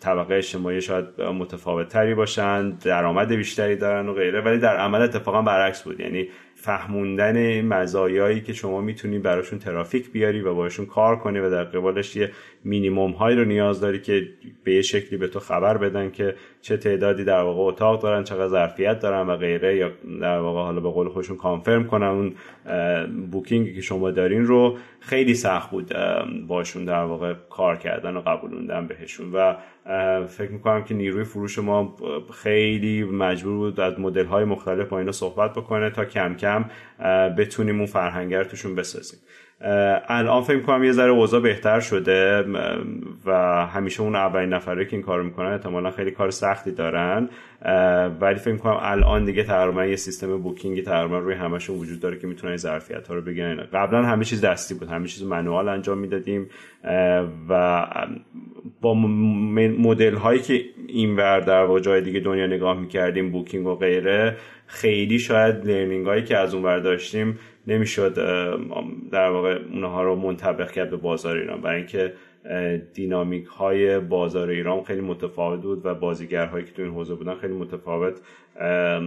طبقه اجتماعی شاید متفاوت تری باشن درآمد بیشتری دارن و غیره ولی در عمل اتفاقا برعکس بود. یعنی فهموندن مزایایی که شما می‌تونی براشون ترافیک بیاری و باشون کار کنی و در قبالش یه مینیموم هایی رو نیاز داری که به یه شکلی به تو خبر بدن که چه تعدادی در واقع اتاق دارن چقدر ظرفیت دارن و غیره یا در واقع حالا به قول خودشون کانفرم کنن. اون بوکینگی که شما دارین رو خیلی سخت بود باشون در واقع کار کردن و قبولوندن بهشون. و فکر می‌کنم که نیروی فروش ما خیلی مجبور بود از مدل های مختلف با اینا صحبت بکنه تا کم کم بتونیم اون فرهنگر توشون بسازیم. الان فکر می‌کنم یه ذره اوضاع بهتر شده و همیشه اون اولین نفره که این کار می‌کنن احتمالا خیلی کار سختی دارن. ولی فکر می‌کنم الان دیگه تقریبا یه سیستم بوکینگی تقریبا روی همشون وجود داره که می‌تونن ظرفیت ها رو بگیرن. قبلا همه چیز دستی بود همه چیز منوال انجام می‌دادیم. و با مدل هایی که این ور در واقع جای دیگه دنیا نگاه می‌کردیم بوکینگ و غیره خیلی شاید لرنینگ هایی که از اون داشتیم نمی‌شد در واقع اونها رو منطبق کرد به بازار ایران. برای اینکه دینامیک های بازار ایران خیلی متفاوت بود و بازیگرهایی که تو این حوزه بودن خیلی متفاوت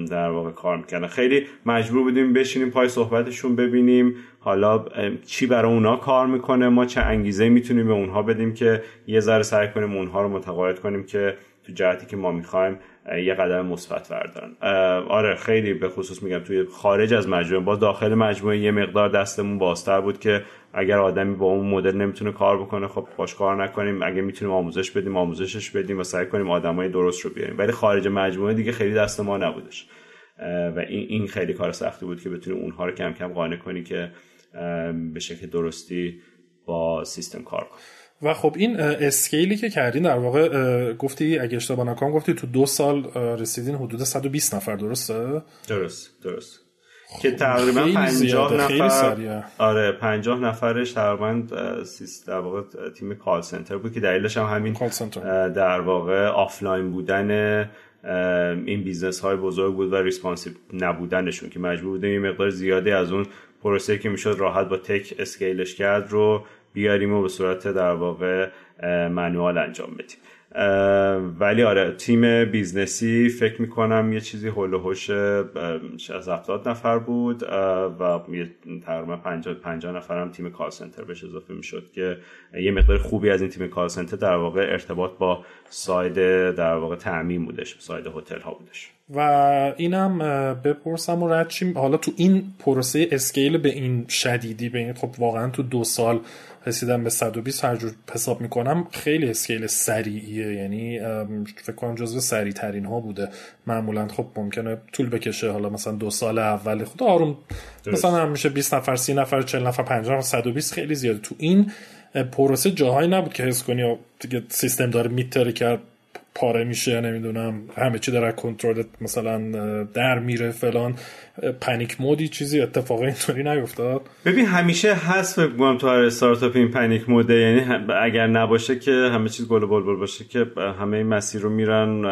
در واقع کار می‌کردن. خیلی مجبور بودیم بشینیم پای صحبتشون ببینیم. حالا چی برای اونا کار می‌کنه؟ ما چه انگیزه می‌تونیم به اونها بدیم که یه ذره سعی کنیم اونها رو متقاعد کنیم که تو جهتی که ما می‌خوایم یه قدم مثبت بردارن. آره خیلی به خصوص میگم توی خارج از مجموعه باز داخل مجموعه یه مقدار دستمون بازتر بود که اگر آدمی با اون مدل نمی‌تونه کار بکنه خب باش کار نکنیم. اگه می‌تونیم آموزش بدیم آموزشش بدیم و سعی کنیم آدمای درست رو بیاریم. ولی خارج مجموعه دیگه خیلی دست ما نبودش. و این این خیلی کار سختی بود که بتونی اونها رو کم کم قانع کنی که به شکل درستی با سیستم کار کنی. و خب این scale ی که کردین در واقع گفتی اگه اشتباه نکنم گفتی تو دو سال رسیدین حدود 120 نفر درسته؟ درست درست. که تقریبا 50 نفر آره 50 نفرش تقریبا در واقع تیم call center بود که دلیلش هم همین در واقع آفلاین بودن این business های بزرگ بود و responsive نبودنشون که مجبور بودیم یه مقدار زیادی از اون پروسه که می‌شد راحت با tech scale ش کرد رو بیاریم و به صورت در واقع manual انجام بدیم. ولی آره تیم business ی فکر می‌کنم یه چیزی حول و حوش 70 نفر بود و تقریبا 50 50 نفر هم تیم call center بهش اضافه می‌شد که یه مقدار خوبی از این تیم call center در واقع ارتباط با side در واقع تأمین بودش side هتل ها بودش. و اینم بپرسم و رد حالا تو این پروسه scale به این شدیدی به این خب واقعا تو دو سال رسیدم به 120 هر جور حساب می‌کنم خیلی scale سریعیه. یعنی فکر کنم جزو سریع ترین ها بوده. معمولا خب ممکنه طول بکشه. حالا مثلا دو سال اول خود آروم مثلا هم میشه 20 نفر 30 نفر 40 نفر 50 نفر 120 خیلی زیاده. تو این پروسه جاهایی نبود که حس کنی دیگه سیستم داره میتره کرد پاره میشه نمی‌دونم همه چی داره کنترل مثلا در میره فلان. panic mode ی چیزی اتفاقی اینطوری نیفتاد. ببین همیشه هست فکر تو هر استارتاپ این panic mode ه. یعنی اگر نباشه که همه چیز گل بلبل باشه که همه این مسیر رو میرن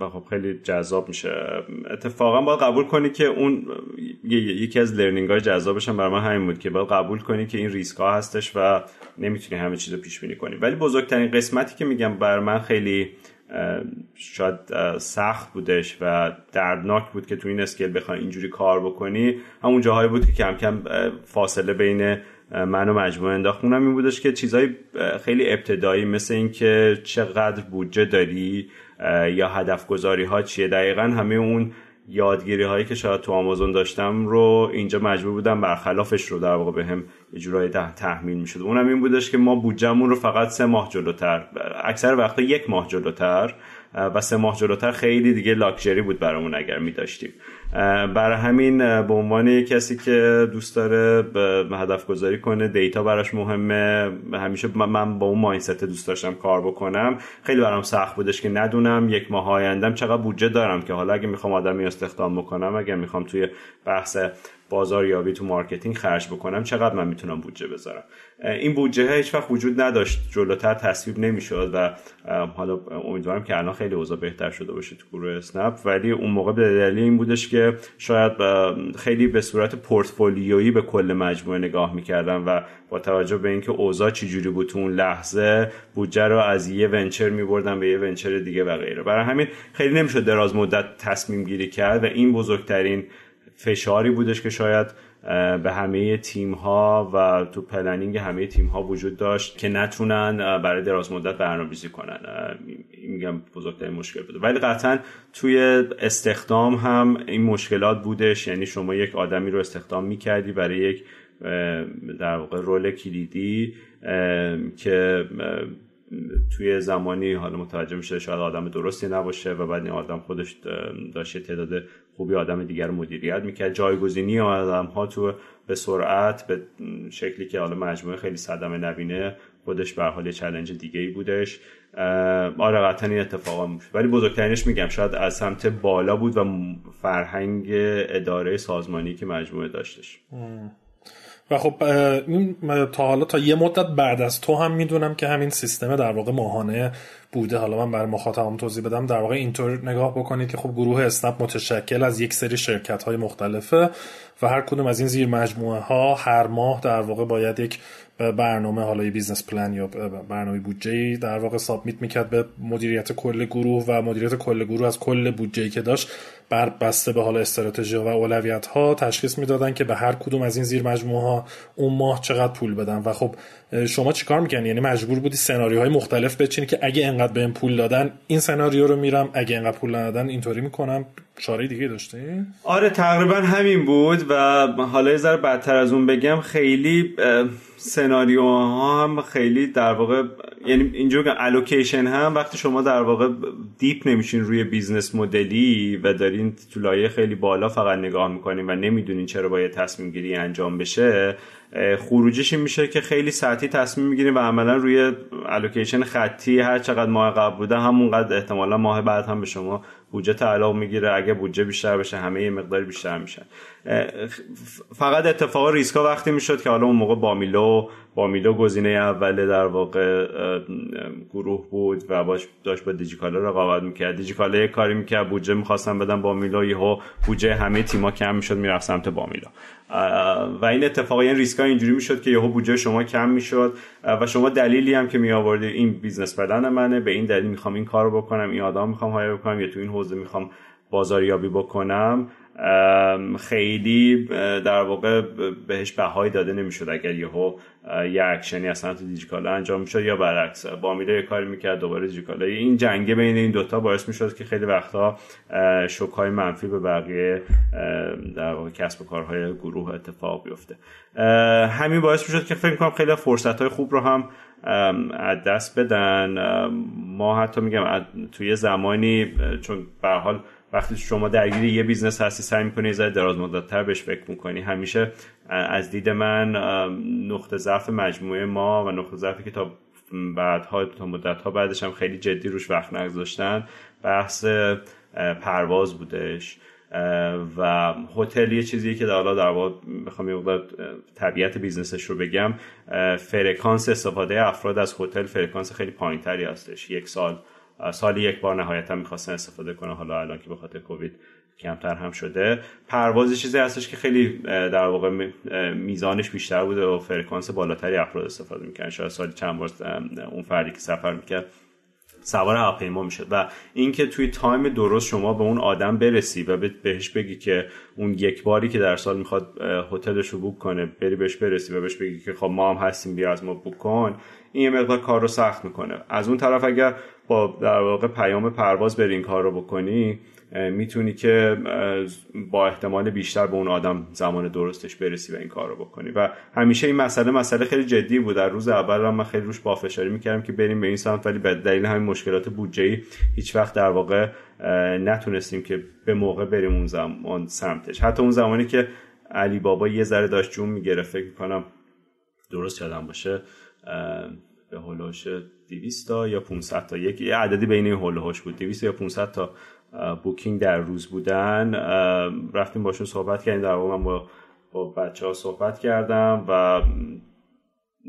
و خب خیلی جذاب میشه. اتفاقا باید قبول کنی که اون یکی از learning های جذابش هم برای من همین بود که باید قبول کنی که این ریسک ها هستش و نمی‌تونی همه چیز رو پیش بینی کنی. ولی بزرگترین قسمتی که میگم بر من خیلی شاید سخت بودش و دردناک بود که تو این اسکیل بخوای اینجوری کار بکنی. همون جاهایی بود که کم کم فاصله بین من و مجموعه انداخت اونم این بودش که چیزهای خیلی ابتدایی مثل اینکه چقدر بودجه داری یا هدف گذاری ها چیه. دقیقا همه اون یادگیری هایی که شاید تو آمازون داشتم رو اینجا مجبور بودم برخلافش رو در واقع بهم یه جورایی تحمیل می‌شد. اونم این بودش که ما بودجهمون رو فقط سه ماه جلوتر اکثر وقتا یک ماه جلوتر و سه ماه جلوتر خیلی دیگه لاکچری بود برامون اگر می داشتیم برای همین به عنوان کسی که دوست داره به هدف گذاری کنه دیتا براش مهمه. همیشه من با اون ماینست دوست داشتم کار بکنم. خیلی برام سخت بودش که ندونم. یک ماه آیندم چقدر بودجه دارم که حالا اگه می‌خوام آدمی استخدام بکنم اگه می‌خوام توی بحث بازاریابی تو marketing خرج بکنم چقدر من می‌تونم بودجه بذارم؟ این بودجه هیچ وقت وجود نداشت. جلوتر تصویب نمی‌شد و حالا امیدوارم که الان خیلی اوضاع بهتر شده باشه تو گروه اسنپ. ولی اون موقع به دلیل این بودش که شاید خیلی به صورت پورتفولیویی به کل مجموعه نگاه می‌کردم و با توجه به اینکه اوضاع چجوری بود تو اون لحظه بودجه رو از یه venture میبردم به یه venture دیگه و غیره. برای همین خیلی نمی‌شد دراز مدت تصمیم گیری کرد و این بزرگترین فشاری بودش که شاید به همه تیم ها و تو پلنینگ همه تیم ها وجود داشت که نتونن برای دراز مدت برنامه‌ریزی کنن. میگم بزرگترین مشکل بوده. ولی قطعا توی استخدام هم این مشکلات بودش. یعنی شما یک آدمی رو استخدام می‌کردی برای یک در واقع رول کلیدی که توی زمانی حالا متوجه میشه شاید آدم درستی نباشه و بعد این آدم خودش داشته تعداد خوبی آدم دیگر مدیریت می‌کرد. جایگزینی آدم ها تو به سرعت به شکلی که حالا مجموعه خیلی صدمه نبینه خودش به حال چلنج دیگه ای بودش. آره قطعا این اتفاقا میشه ولی بزرگترینش میگم شاید از سمت بالا بود و فرهنگ اداره سازمانی که مجموعه داشتش. و خب این تا حالا تا یه مدت بعد از تو هم می‌دونم که همین سیستم در واقع ماهانه بوده. حالا من برای مخاطبم توضیح بدم. در واقع اینطور نگاه بکنید که خب گروه اسنپ متشکل از یک سری شرکت های مختلفه و هر کدوم از این زیر مجموعه ها هر ماه در واقع باید یک برنامه حالا یه business plan یا برنامه بودجه در واقع submit می‌کرد به مدیریت کل گروه و مدیریت کل گروه از کل بودجه که داشت بر بسته به حال استراتژی و اولویت ها تشخیص می‌دادن که به هر کدوم از این زیر مجموعه ها اون ماه چقدر پول بدن. و خب شما چیکار می‌کنی؟ یعنی مجبور بودی سناریوهای مختلف بچینی که اگه انقدر بهم پول دادن این سناریو رو میرم. اگه انقدر پول ندادن اینطوری می‌کنم. چاره دیگه داشتی؟ آره تقریبا همین بود و حالا یه ذره بدتر از اون بگم خیلی سناریوها هم خیلی در واقع یعنی اینجور allocation هم وقتی شما در واقع deep نمیشین روی business model ی و داری دارین تو لایه خیلی بالا فقط نگاه می‌کنین و نمی‌دونین چرا باید تصمیم گیری انجام بشه خروجش این میشه که خیلی سطحی تصمیم می‌گیریم و عملا روی الوکیشن خطی هر چقدر ماه قبل بوده همونقدر احتمالا ماه بعد هم به شما بودجه تعلق می‌گیره اگه بودجه بیشتر بشه همه یه مقدار بیشتر میشن فقط اتفاق ریسکا وقتی می‌شد که حالا اون موقع بامیلو بامیلو گزینه اول در واقع گروه بود و باش داشت با دیجیکالا رقابت می‌کرد. دیجیکالا یه کاری می‌کرد بودجه می‌خواستن بدن بامیلو یهو بودجه همه تیما کم می‌شد می‌رفت سمت بامیلو. و این اتفاق این ریسکا اینجوری می‌شد که یهو بودجه شما کم می‌شد. و شما دلیلی هم که می آوردید این business plan منه به این دلیل می‌خوام این کارو بکنم این آدم می‌خوام hire بکنم یا تو این حوزه می‌خوام بازاریابی بکنم. خیلی در واقع بهش بهایی داده نمی‌شد اگر یهو یه اکشنی از سمت دیجیکالا انجام می‌شد یا برعکس بامیلو یه یه کاری می‌کرد دوباره دیجیکالا. این جنگه بین این دوتا باعث می‌شد که خیلی وقتا شوک های منفی به بقیه در واقع کسب و کارهای گروه اتفاق بیفته. همین باعث می‌شد که فکر کنم خیلی فرصت های خوب رو هم از دست بدن. ما حتی میگم توی زمانی چون به حال وقتی شما درگیر یه business هستی سعی می‌کنی یه دراز مدت تر بهش فکر می‌کنی. همیشه از دید من نقطه ضعف مجموعه ما و نقطه ضعفی که تا بعدها تا مدت ها بعدش هم خیلی جدی روش وقت نگذاشتن بحث پرواز بودش. و هتل یه چیزیه که حالا در واقع بخوام یه طبیعت business ش رو بگم. فرکانس استفاده افراد از هتل فرکانس خیلی پایینتری هستش. یک سال سالی یک بار نهایتا می‌خواستن استفاده کنه حالا الان که به خاطر کووید کمتر هم شده. پرواز چیزی هستش که خیلی در واقع میزانش بیشتر بوده و فرکانس بالاتری افراد استفاده می‌کنن شاید سالی چند بار اون فردی که سفر می‌کرد سوار هواپیما می‌شد و اینکه توی time درست شما به اون آدم برسی و بهش بگی که اون یک باری که در سال می‌خواد هتلش رو book کنه بری بهش برسی و بهش بگی که خب ما هم هستیم بیا از ما book کن این یه مقدار کار رو سخت می‌کنه. از اون طرف اگر با در واقع پیام پرواز بری این کار رو بکنی می‌تونی که با احتمال بیشتر به اون آدم زمان درستش برسی و این کار رو بکنی. و همیشه این مسئله مسئله خیلی جدی بود. در روز اول من خیلی روش بافشاری می‌کردم که بریم به این سمت ولی به دلیل همین مشکلات بودجه هیچ وقت در واقع نتونستیم که به موقع بریم اون زمان سمتش. حتی اون زمانی که علی بابا یه ذره داشت جون می‌گرفت فکر می‌کنم درست یادم باشه به هلوش 200 تا یا 500 تا. یک عددی بین این هلوهاش بود. 200 یا 500 تا بوکینگ در روز بودن رفتیم باشون صحبت کردیم در واقع من با, با بچه ها صحبت کردم و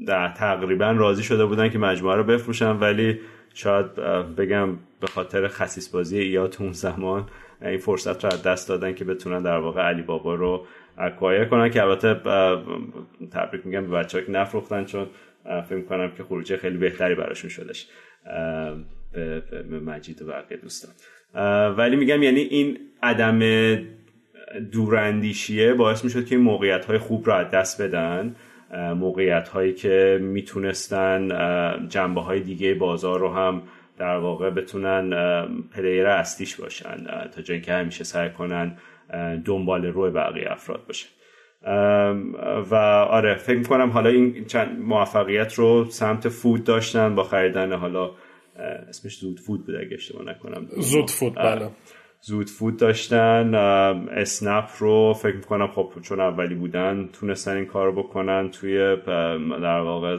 در تقریبا راضی شده بودن که مجموعه رو بفروشن ولی شاید بگم به خاطر خصیص بازی ایات اون زمان این فرصت رو دست دادن که بتونن در واقع علی بابا رو اکوایر کنن که البته تبریک میگم به بچه ها که نفروختن چون فکر کنم که خروجه خیلی بهتری براشون شدش به مجید و بقیه دوستان. ولی میگم یعنی این عدم دوراندیشیه باعث می‌شد که این موقعیت های خوب را از دست بدن موقعیت هایی که می‌تونستن جنبه های دیگه بازار رو هم در واقع بتونن پلیر اصلیش باشن تا جایی که همیشه سعی کنن دنبال روی بقیه افراد باشن. و آره فکر می‌کنم حالا این چند موفقیت رو سمت فود داشتن با خریدن حالا اسمش زود فود بود اگه اشتباه نکنم. زود فود بله. زود فود داشتن اسنپ رو فکر می‌کنم خب چون اولی بودن تونستن این کار رو بکنن توی در واقع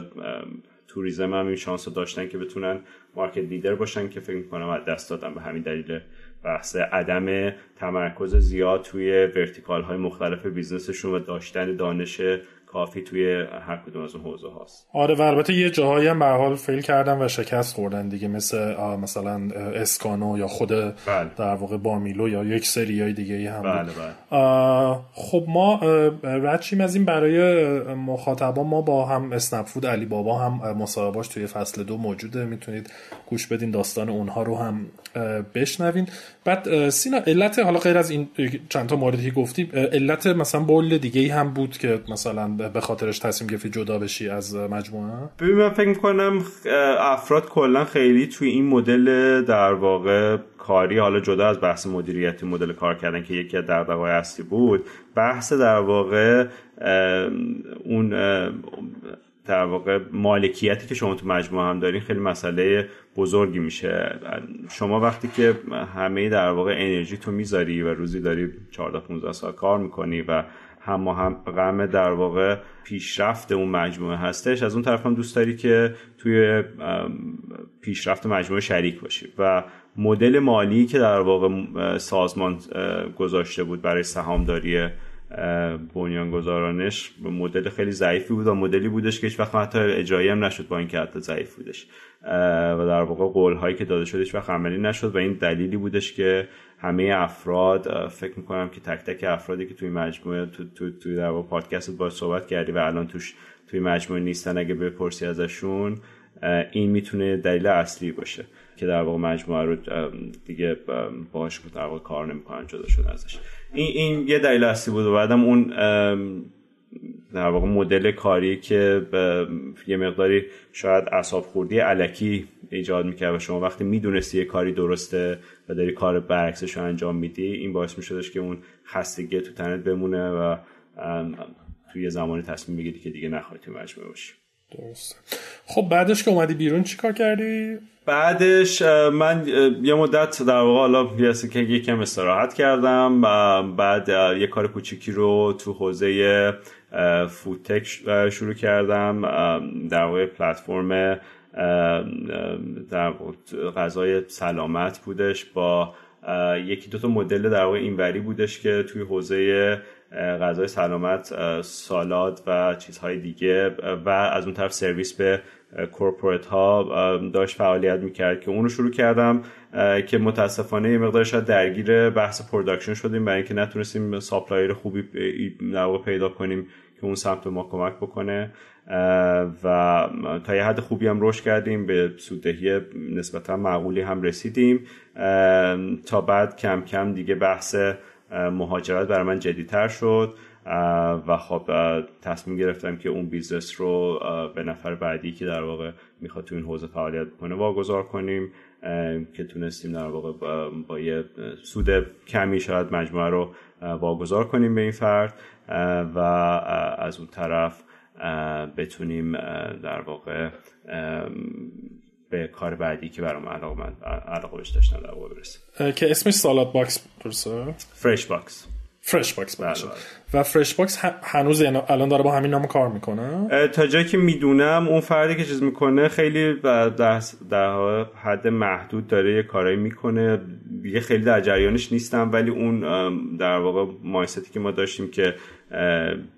توریزم هم این شانس رو داشتن که بتونن market leader باشن که فکر می‌کنم از دست دادن. به همین دلیل بحث عدم تمرکز زیاد توی vertical های مختلف business شون و داشتن دانش کافی توی هر کدوم از اون حوزه هاست آره و البته یه جاهایی هم به حال فیل کردن و شکست خوردن دیگه مثل مثلا اسکانو یا خود بله. در واقع بامیلو یا یک سری های دیگه هم بله بله. خب ما رچیم از این برای مخاطبا ما با هم اسنپ فود علی بابا هم مصاحبهاش توی فصل دو موجوده می‌تونید گوش بدین داستان اونها رو هم بشنوین بعد سینا علت حالا غیر از این چند تا موردی که گفتی علت مثلا بول دیگه هم بود که مثلا به خاطرش تصمیم گرفتی جدا بشی از مجموعه؟ ببین من فکر می‌کنم افراد کلا خیلی توی این مدل در واقع کاری حالا جدا از بحث مدیریتی مدل کار کردن که یکی از دغدغه‌های اصلی بود بحث در واقع اون در واقع مالکیتی که شما تو مجموعه هم دارین خیلی مسئله بزرگی میشه. شما وقتی که همه در واقع انرژی تو می‌ذاری و روزی داری 14 15 ساعت کار می‌کنی و هم غم در واقع پیشرفت اون مجموعه هستش. از اون طرف هم دوست داری که توی پیشرفت مجموعه شریک باشی. و مدل مالی که در واقع سازمان گذاشته بود برای سهامداری بنیانگذارانش مدل خیلی ضعیفی بود و مدلی بودش که هیچ وقت حتی اجرایی هم نشد با اینکه حتی ضعیف بودش. و در واقع قول هایی که داده شدش وقت عملی نشد و این دلیلی بودش که همه افراد فکر می‌کنم که تک تک افرادی که توی مجموعه تو تو توی در پادکست با صحبت کردی و الان توش توی مجموعه نیستن اگه بپرسی ازشون این می‌تونه دلیل اصلی باشه که در واقع مجموعه رو دیگه باهاش در کار نمی‌کنن جدا شده ازش. این این یه دلیل اصلی بود و بعدم اون در واقع مدل کاری که یه مقداری شاید اصاب خوردی علکی ایجاد می‌کرد و شما وقتی می‌دونستی یه کاری درسته و داری کار برعکسش رو انجام میدی این باعث میشدش که اون خستگی تو تنت بمونه و توی یه زمانی تصمیم بگیری که دیگه نخواهی تو مجموعه باشی. درسته. خب بعدش که اومدی بیرون چیکار کردی؟ بعدش من یه مدت در واقع حالا که یکم استراحت کردم بعد یه کار کوچیکی رو تو حوزه فودتک شروع کردم در واقع پلتفرم در غذای سلامت بودش با یکی دو تا مدل در واقع اینوری بودش که توی حوزه غذای سلامت سالاد و چیزهای دیگه و از اون طرف سرویس به corporate ها داشت فعالیت می‌کرد که اون رو شروع کردم که متاسفانه یه مقدار شاید درگیر بحث production شدیم برای اینکه نتونستیم supplier خوبی پیدا کنیم که اون سمت ما کمک بکنه. و تا یه حد خوبی هم رشد کردیم به سوددهی نسبتا معقولی هم رسیدیم. تا بعد کم کم دیگه بحث مهاجرت برای من جدیتر شد. و خب تصمیم گرفتم که اون business رو به نفر بعدی که در واقع می‌خواد تو این حوزه فعالیت کنه واگذار کنیم که تونستیم در واقع با, یه سود کمی شاید مجموعه رو واگذار کنیم به این فرد و از اون طرف بتونیم در واقع به کار بعدی که برام علاقه من علاقه بهش داشتم در واقع برسیم. که اسمش سالاد باکس برسه فرش باکس فرش باکس باشه و فرش باکس هنوز یعنی الان داره با همین نام کار می‌کنه؟ تا جایی که می‌دونم اون فردی که چیز می‌کنه خیلی در, در حد محدود داره یه کارایی می‌کنه. دیگه خیلی در جریانش نیستم ولی اون در واقع مایلستونی که ما داشتیم که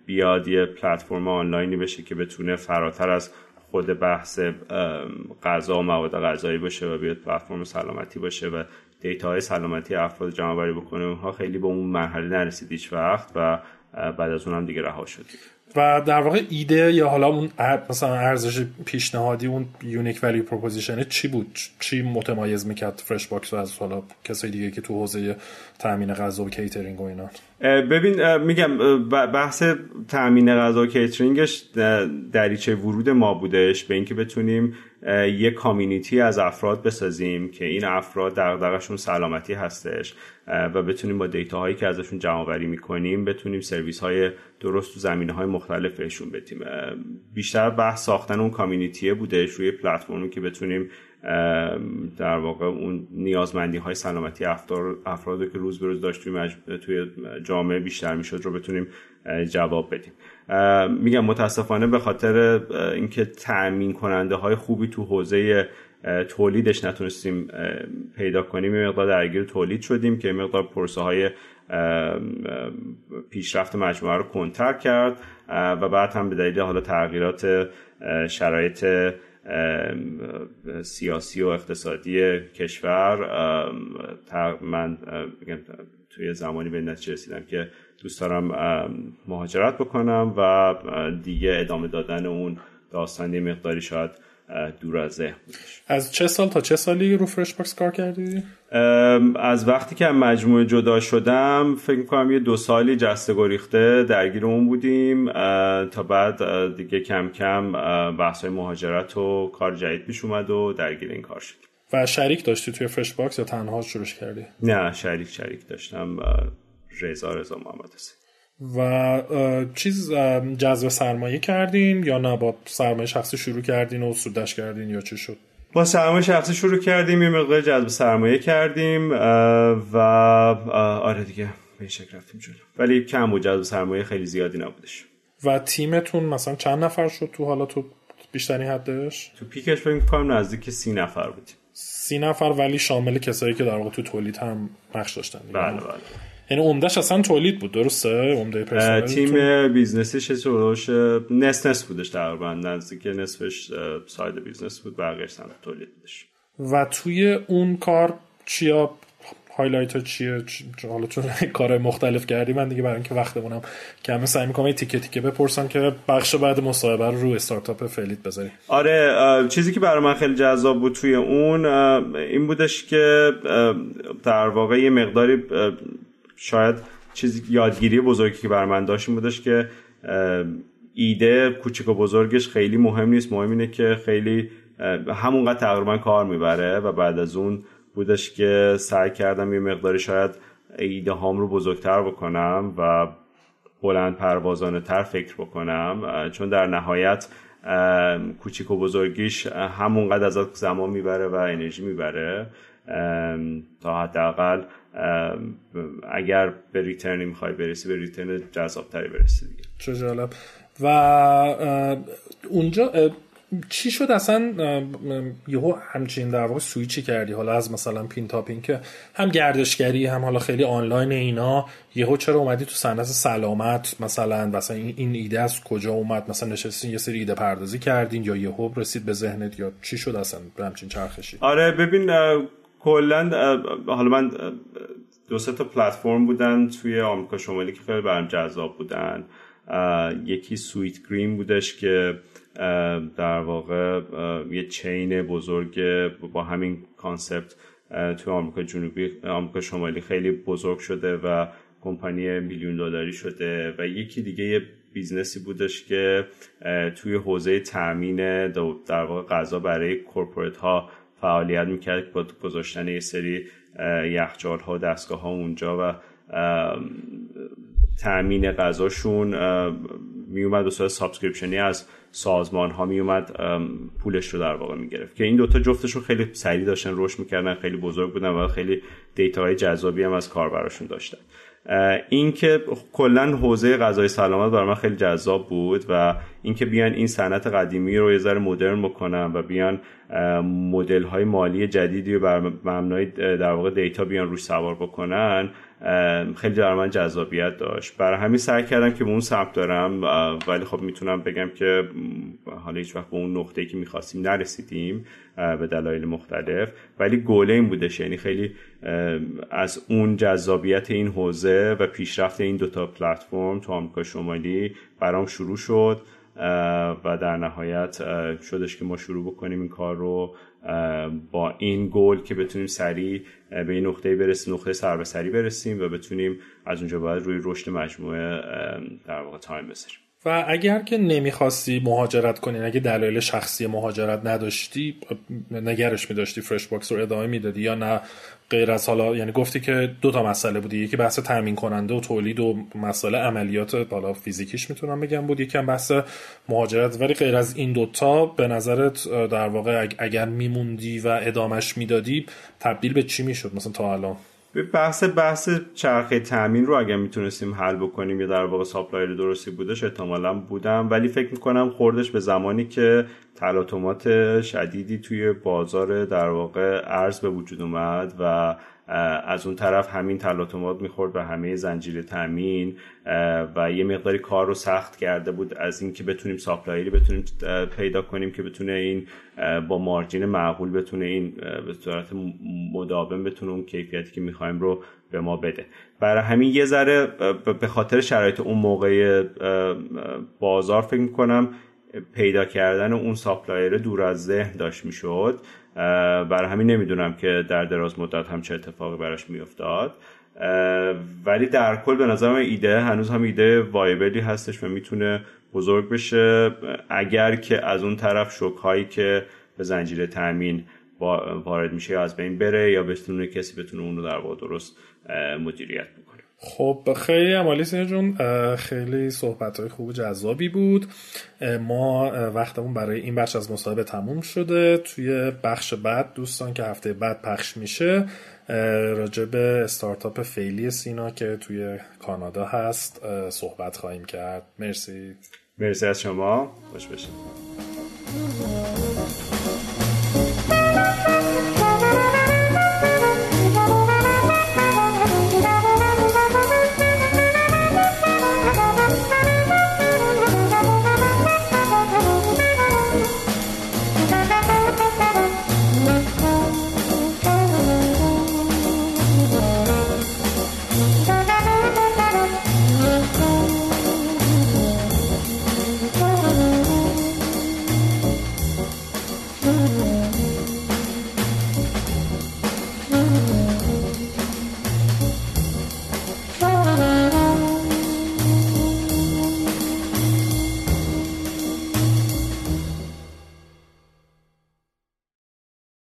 بیاد یه پلتفرم آنلاینی بشه که بتونه فراتر از خود بحث غذا و مواد غذایی باشه و بیاد پلتفرم سلامتی باشه و data های سلامتی افراد جمع آوری بکنه اونها خیلی به اون مرحله نرسید هیچ وقت و بعد از اونم دیگه رها شدیم و در واقع ایده یا حالا اون مثلا ارزش پیشنهادی اون unique value proposition چی بود؟ چی متمایز می‌کرد Fresh Box رو از حالا کسای دیگه که تو حوزه تامین غذا و کیترینگ و اینا؟ ببین میگم بحث تامین غذا و کیترینگش دریچه ورود ما بودش. به اینکه بتونیم یه community از افراد بسازیم که این افراد دغدغه‌شون سلامتی هستش و بتونیم با data هایی که ازشون جمع آوری می‌کنیم بتونیم سرویس های درست تو زمینه های مختلف بهشون بدیم بیشتر بحث ساختن اون community بودش روی پلتفرمی که بتونیم در واقع اون نیازمندی های سلامتی افراد که روز به روز داشت توی, جامعه بیشتر می‌شد رو بتونیم جواب بدیم. میگم متاسفانه به خاطر اینکه تأمین کننده های خوبی تو حوزه تولیدش نتونستیم پیدا کنیم یه مقدار درگیر تولید شدیم که مقدار پرسه های پیشرفت مجموعه رو کنتر کرد و بعد هم به دلیل حالا تغییرات شرایط سیاسی و اقتصادی کشور من توی زمانی به نتیجه رسیدم که دوست دارم مهاجرت بکنم و دیگه ادامه دادن اون داستانی مقداری شاید دور از ذهن از چه سال تا چه سالی رو فرش باکس کار کردی؟ از وقتی که مجموعه جدا شدم فکر می‌کنم یه دو سالی جسته گریخته درگیر اون بودیم تا بعد دیگه کم کم بحث های مهاجرت و کار جدید پیش اومد و درگیر این کار شدیم و شریک داشتی توی Fresh Box یا تنها شروع کردی؟ نه شریک شریک داشتم رضا رضا محمد و چیز جذب سرمایه کردین یا نه؟ با سرمایه شخصی شروع کردین و سودش کردین یا چه شد؟ با سرمایه شخصی شروع کردیم یه مقدار جذب سرمایه کردیم و آره دیگه به شکل رفتیم جلو. ولی کم بود جذب سرمایه خیلی زیادی نبودش. و تیمتون مثلا چند نفر شد تو حالا تو بیشتری حدش؟ تو peak ش فکر کنم نزدیک سی نفر بودیم سی نفر ولی شامل کسایی که در واقع تو تولید هم نقش داشتن. بله بله. یعنی عمدهش اصلا تولید بود درسته؟ عمده تیم business یش چه نصف نصف بودش تقریبا نزدیک نصفش side business بود بقیه سمت تولید بودش. و توی اون کار چیا highlight ها چیه حالا چون کار مختلف کردی من دیگه برای اینکه وقتمونم کمه سعی می‌کنم یه تیکه تیکه بپرسم که بخش بعد مصاحبه رو رو استارتاپ فعلیت بذاری آره چیزی که برای من خیلی جذاب بود توی اون این بودش که در واقع یه مقداری شاید چیزی یادگیری بزرگی که برای من داشت بودش که ایده کوچک و بزرگش خیلی مهم نیست. مهم اینه که خیلی همونقدر تقریبا کار می‌بره و بعد از اون بودش که سعی کردم یه مقداری شاید ایده هام رو بزرگتر بکنم و بلند پروازانه تر فکر بکنم. چون در نهایت کوچیک و بزرگیش همونقدر از زمان می‌بره و انرژی می‌بره. تا حداقل اگر به ریترنی می‌خوای برسی به ریترن جذابتری برسی دیگه. چه جالب. و اونجا چی شد اصلا؟ یهو همچین در واقع سویچی کردی. حالا از مثلا پین تا پین که هم گردشگری هم حالا خیلی آنلاین اینا یهو چرا اومدی تو صنعت سلامت مثلا؟ مثلا این ایده از کجا اومد؟ مثلا نشستین یه سری ایده پردازی کردین یا یهو رسید به ذهنت یا چی شد اصلا؟ همچین چرخشی. آره ببین کلا حالا من دو سه تا پلتفرم بودن توی آمریکا شمالی که خیلی برام جذاب بودن. یکی Sweetgreen بودش که در واقع یه chain بزرگ با همین concept توی آمریکا جنوبی آمریکا شمالی خیلی بزرگ شده و کمپانی بیلیون دلاری شده و یکی دیگه یه business ی بودش که توی حوزه تامین در واقع غذا برای corporate ها فعالیت می‌کرد با گذاشتن یه سری یخچال ها و دستگاه ها اونجا و تأمین غذاشون میومد صورت subscription ی از سازمان ها میومد پولش رو در واقع می‌گرفت. که این دوتا جفتشون خیلی سریع داشتن رشد می‌کردن خیلی بزرگ بودن و خیلی data های جذابی هم از کاربراشون داشتن. اینکه کلا حوزه غذای سلامت برای من خیلی جذاب بود و اینکه بیان این صنعت قدیمی رو یه ذره مدرن بکنن و بیان مدل های مالی جدیدی رو بر مبنای در واقع data بیان روش سوار بکنن خیلی در من جذابیت داشت. برای همین سعی کردم که به اون سمت دارم ولی خب می‌تونم بگم که حالا هیچ وقت به اون نقطه که می‌خواستیم نرسیدیم. به دلایل مختلف. ولی گوله این بودش یعنی خیلی از اون جذابیت این حوزه و پیشرفت این دوتا پلتفرم تو آمریکا شمالی برام شروع شد و در نهایت شدش که ما شروع بکنیم این کار رو با این گل که بتونیم سریع به این نقطه برسیم نقطه سر به سری برسیم و بتونیم از اونجا باید روی رشد مجموعه در واقع time بذاریم. و اگر که نمی‌خواستی مهاجرت کنی اگه دلایل شخصی مهاجرت نداشتی نگهش می‌داشتی Fresh Box رو ادامه می‌دادی یا نه؟ غیر از حالا یعنی گفتی که دو تا مسئله بودی یکی بحث تامین کننده و تولید و مسئله عملیات بالا فیزیکیش می‌تونم بگم بود یکم بحث مهاجرت. ولی غیر از این دوتا به نظرت در واقع اگر میموندی و ادامش می‌دادی تبدیل به چی می‌شد؟ مثلا تا الان؟ بحث بحث چرخه تامین رو اگر می‌تونستیم حل بکنیم یا در واقع supplier درستی بودش احتمالا بودم. ولی فکر می‌کنم خوردش به زمانی که تلاطمات شدیدی توی بازار در واقع ارز به وجود اومد و از اون طرف همین تلاطمات می‌خورد به همه زنجیره تامین و یه مقداری کار رو سخت کرده بود از اینکه بتونیم supplier ی بتونیم پیدا کنیم که بتونه این با margin معقول بتونه این به صورت مداوم بتونه اون کیفیتی که می‌خوایم رو به ما بده. برای همین یه ذره به خاطر شرایط اون موقع بازار فکر می‌کنم پیدا کردن اون supplier دور از ذهن داشت می‌شد. برای همین نمی‌دونم که در دراز مدت هم چه اتفاقی براش میافتاد. ولی در کل به نظرم ایده هنوز هم ایده viable ی هستش و می‌تونه بزرگ بشه. اگر که از اون طرف شوک هایی که به زنجیره تامین وارد میشه از بین بره یا بتونه کسی بتونه اون رو در واقع درست مدیریت بکنه. خب خیلی عمالی جون خیلی صحبت های خوب جذابی بود. ما وقتمون برای این بخش از مصاحبه تموم شده. توی بخش بعد دوستان که هفته بعد پخش میشه راجع به استارتاپ فعلی سینا که توی کانادا هست صحبت خواهیم کرد. مرسی. مرسی از شما. خوش بشید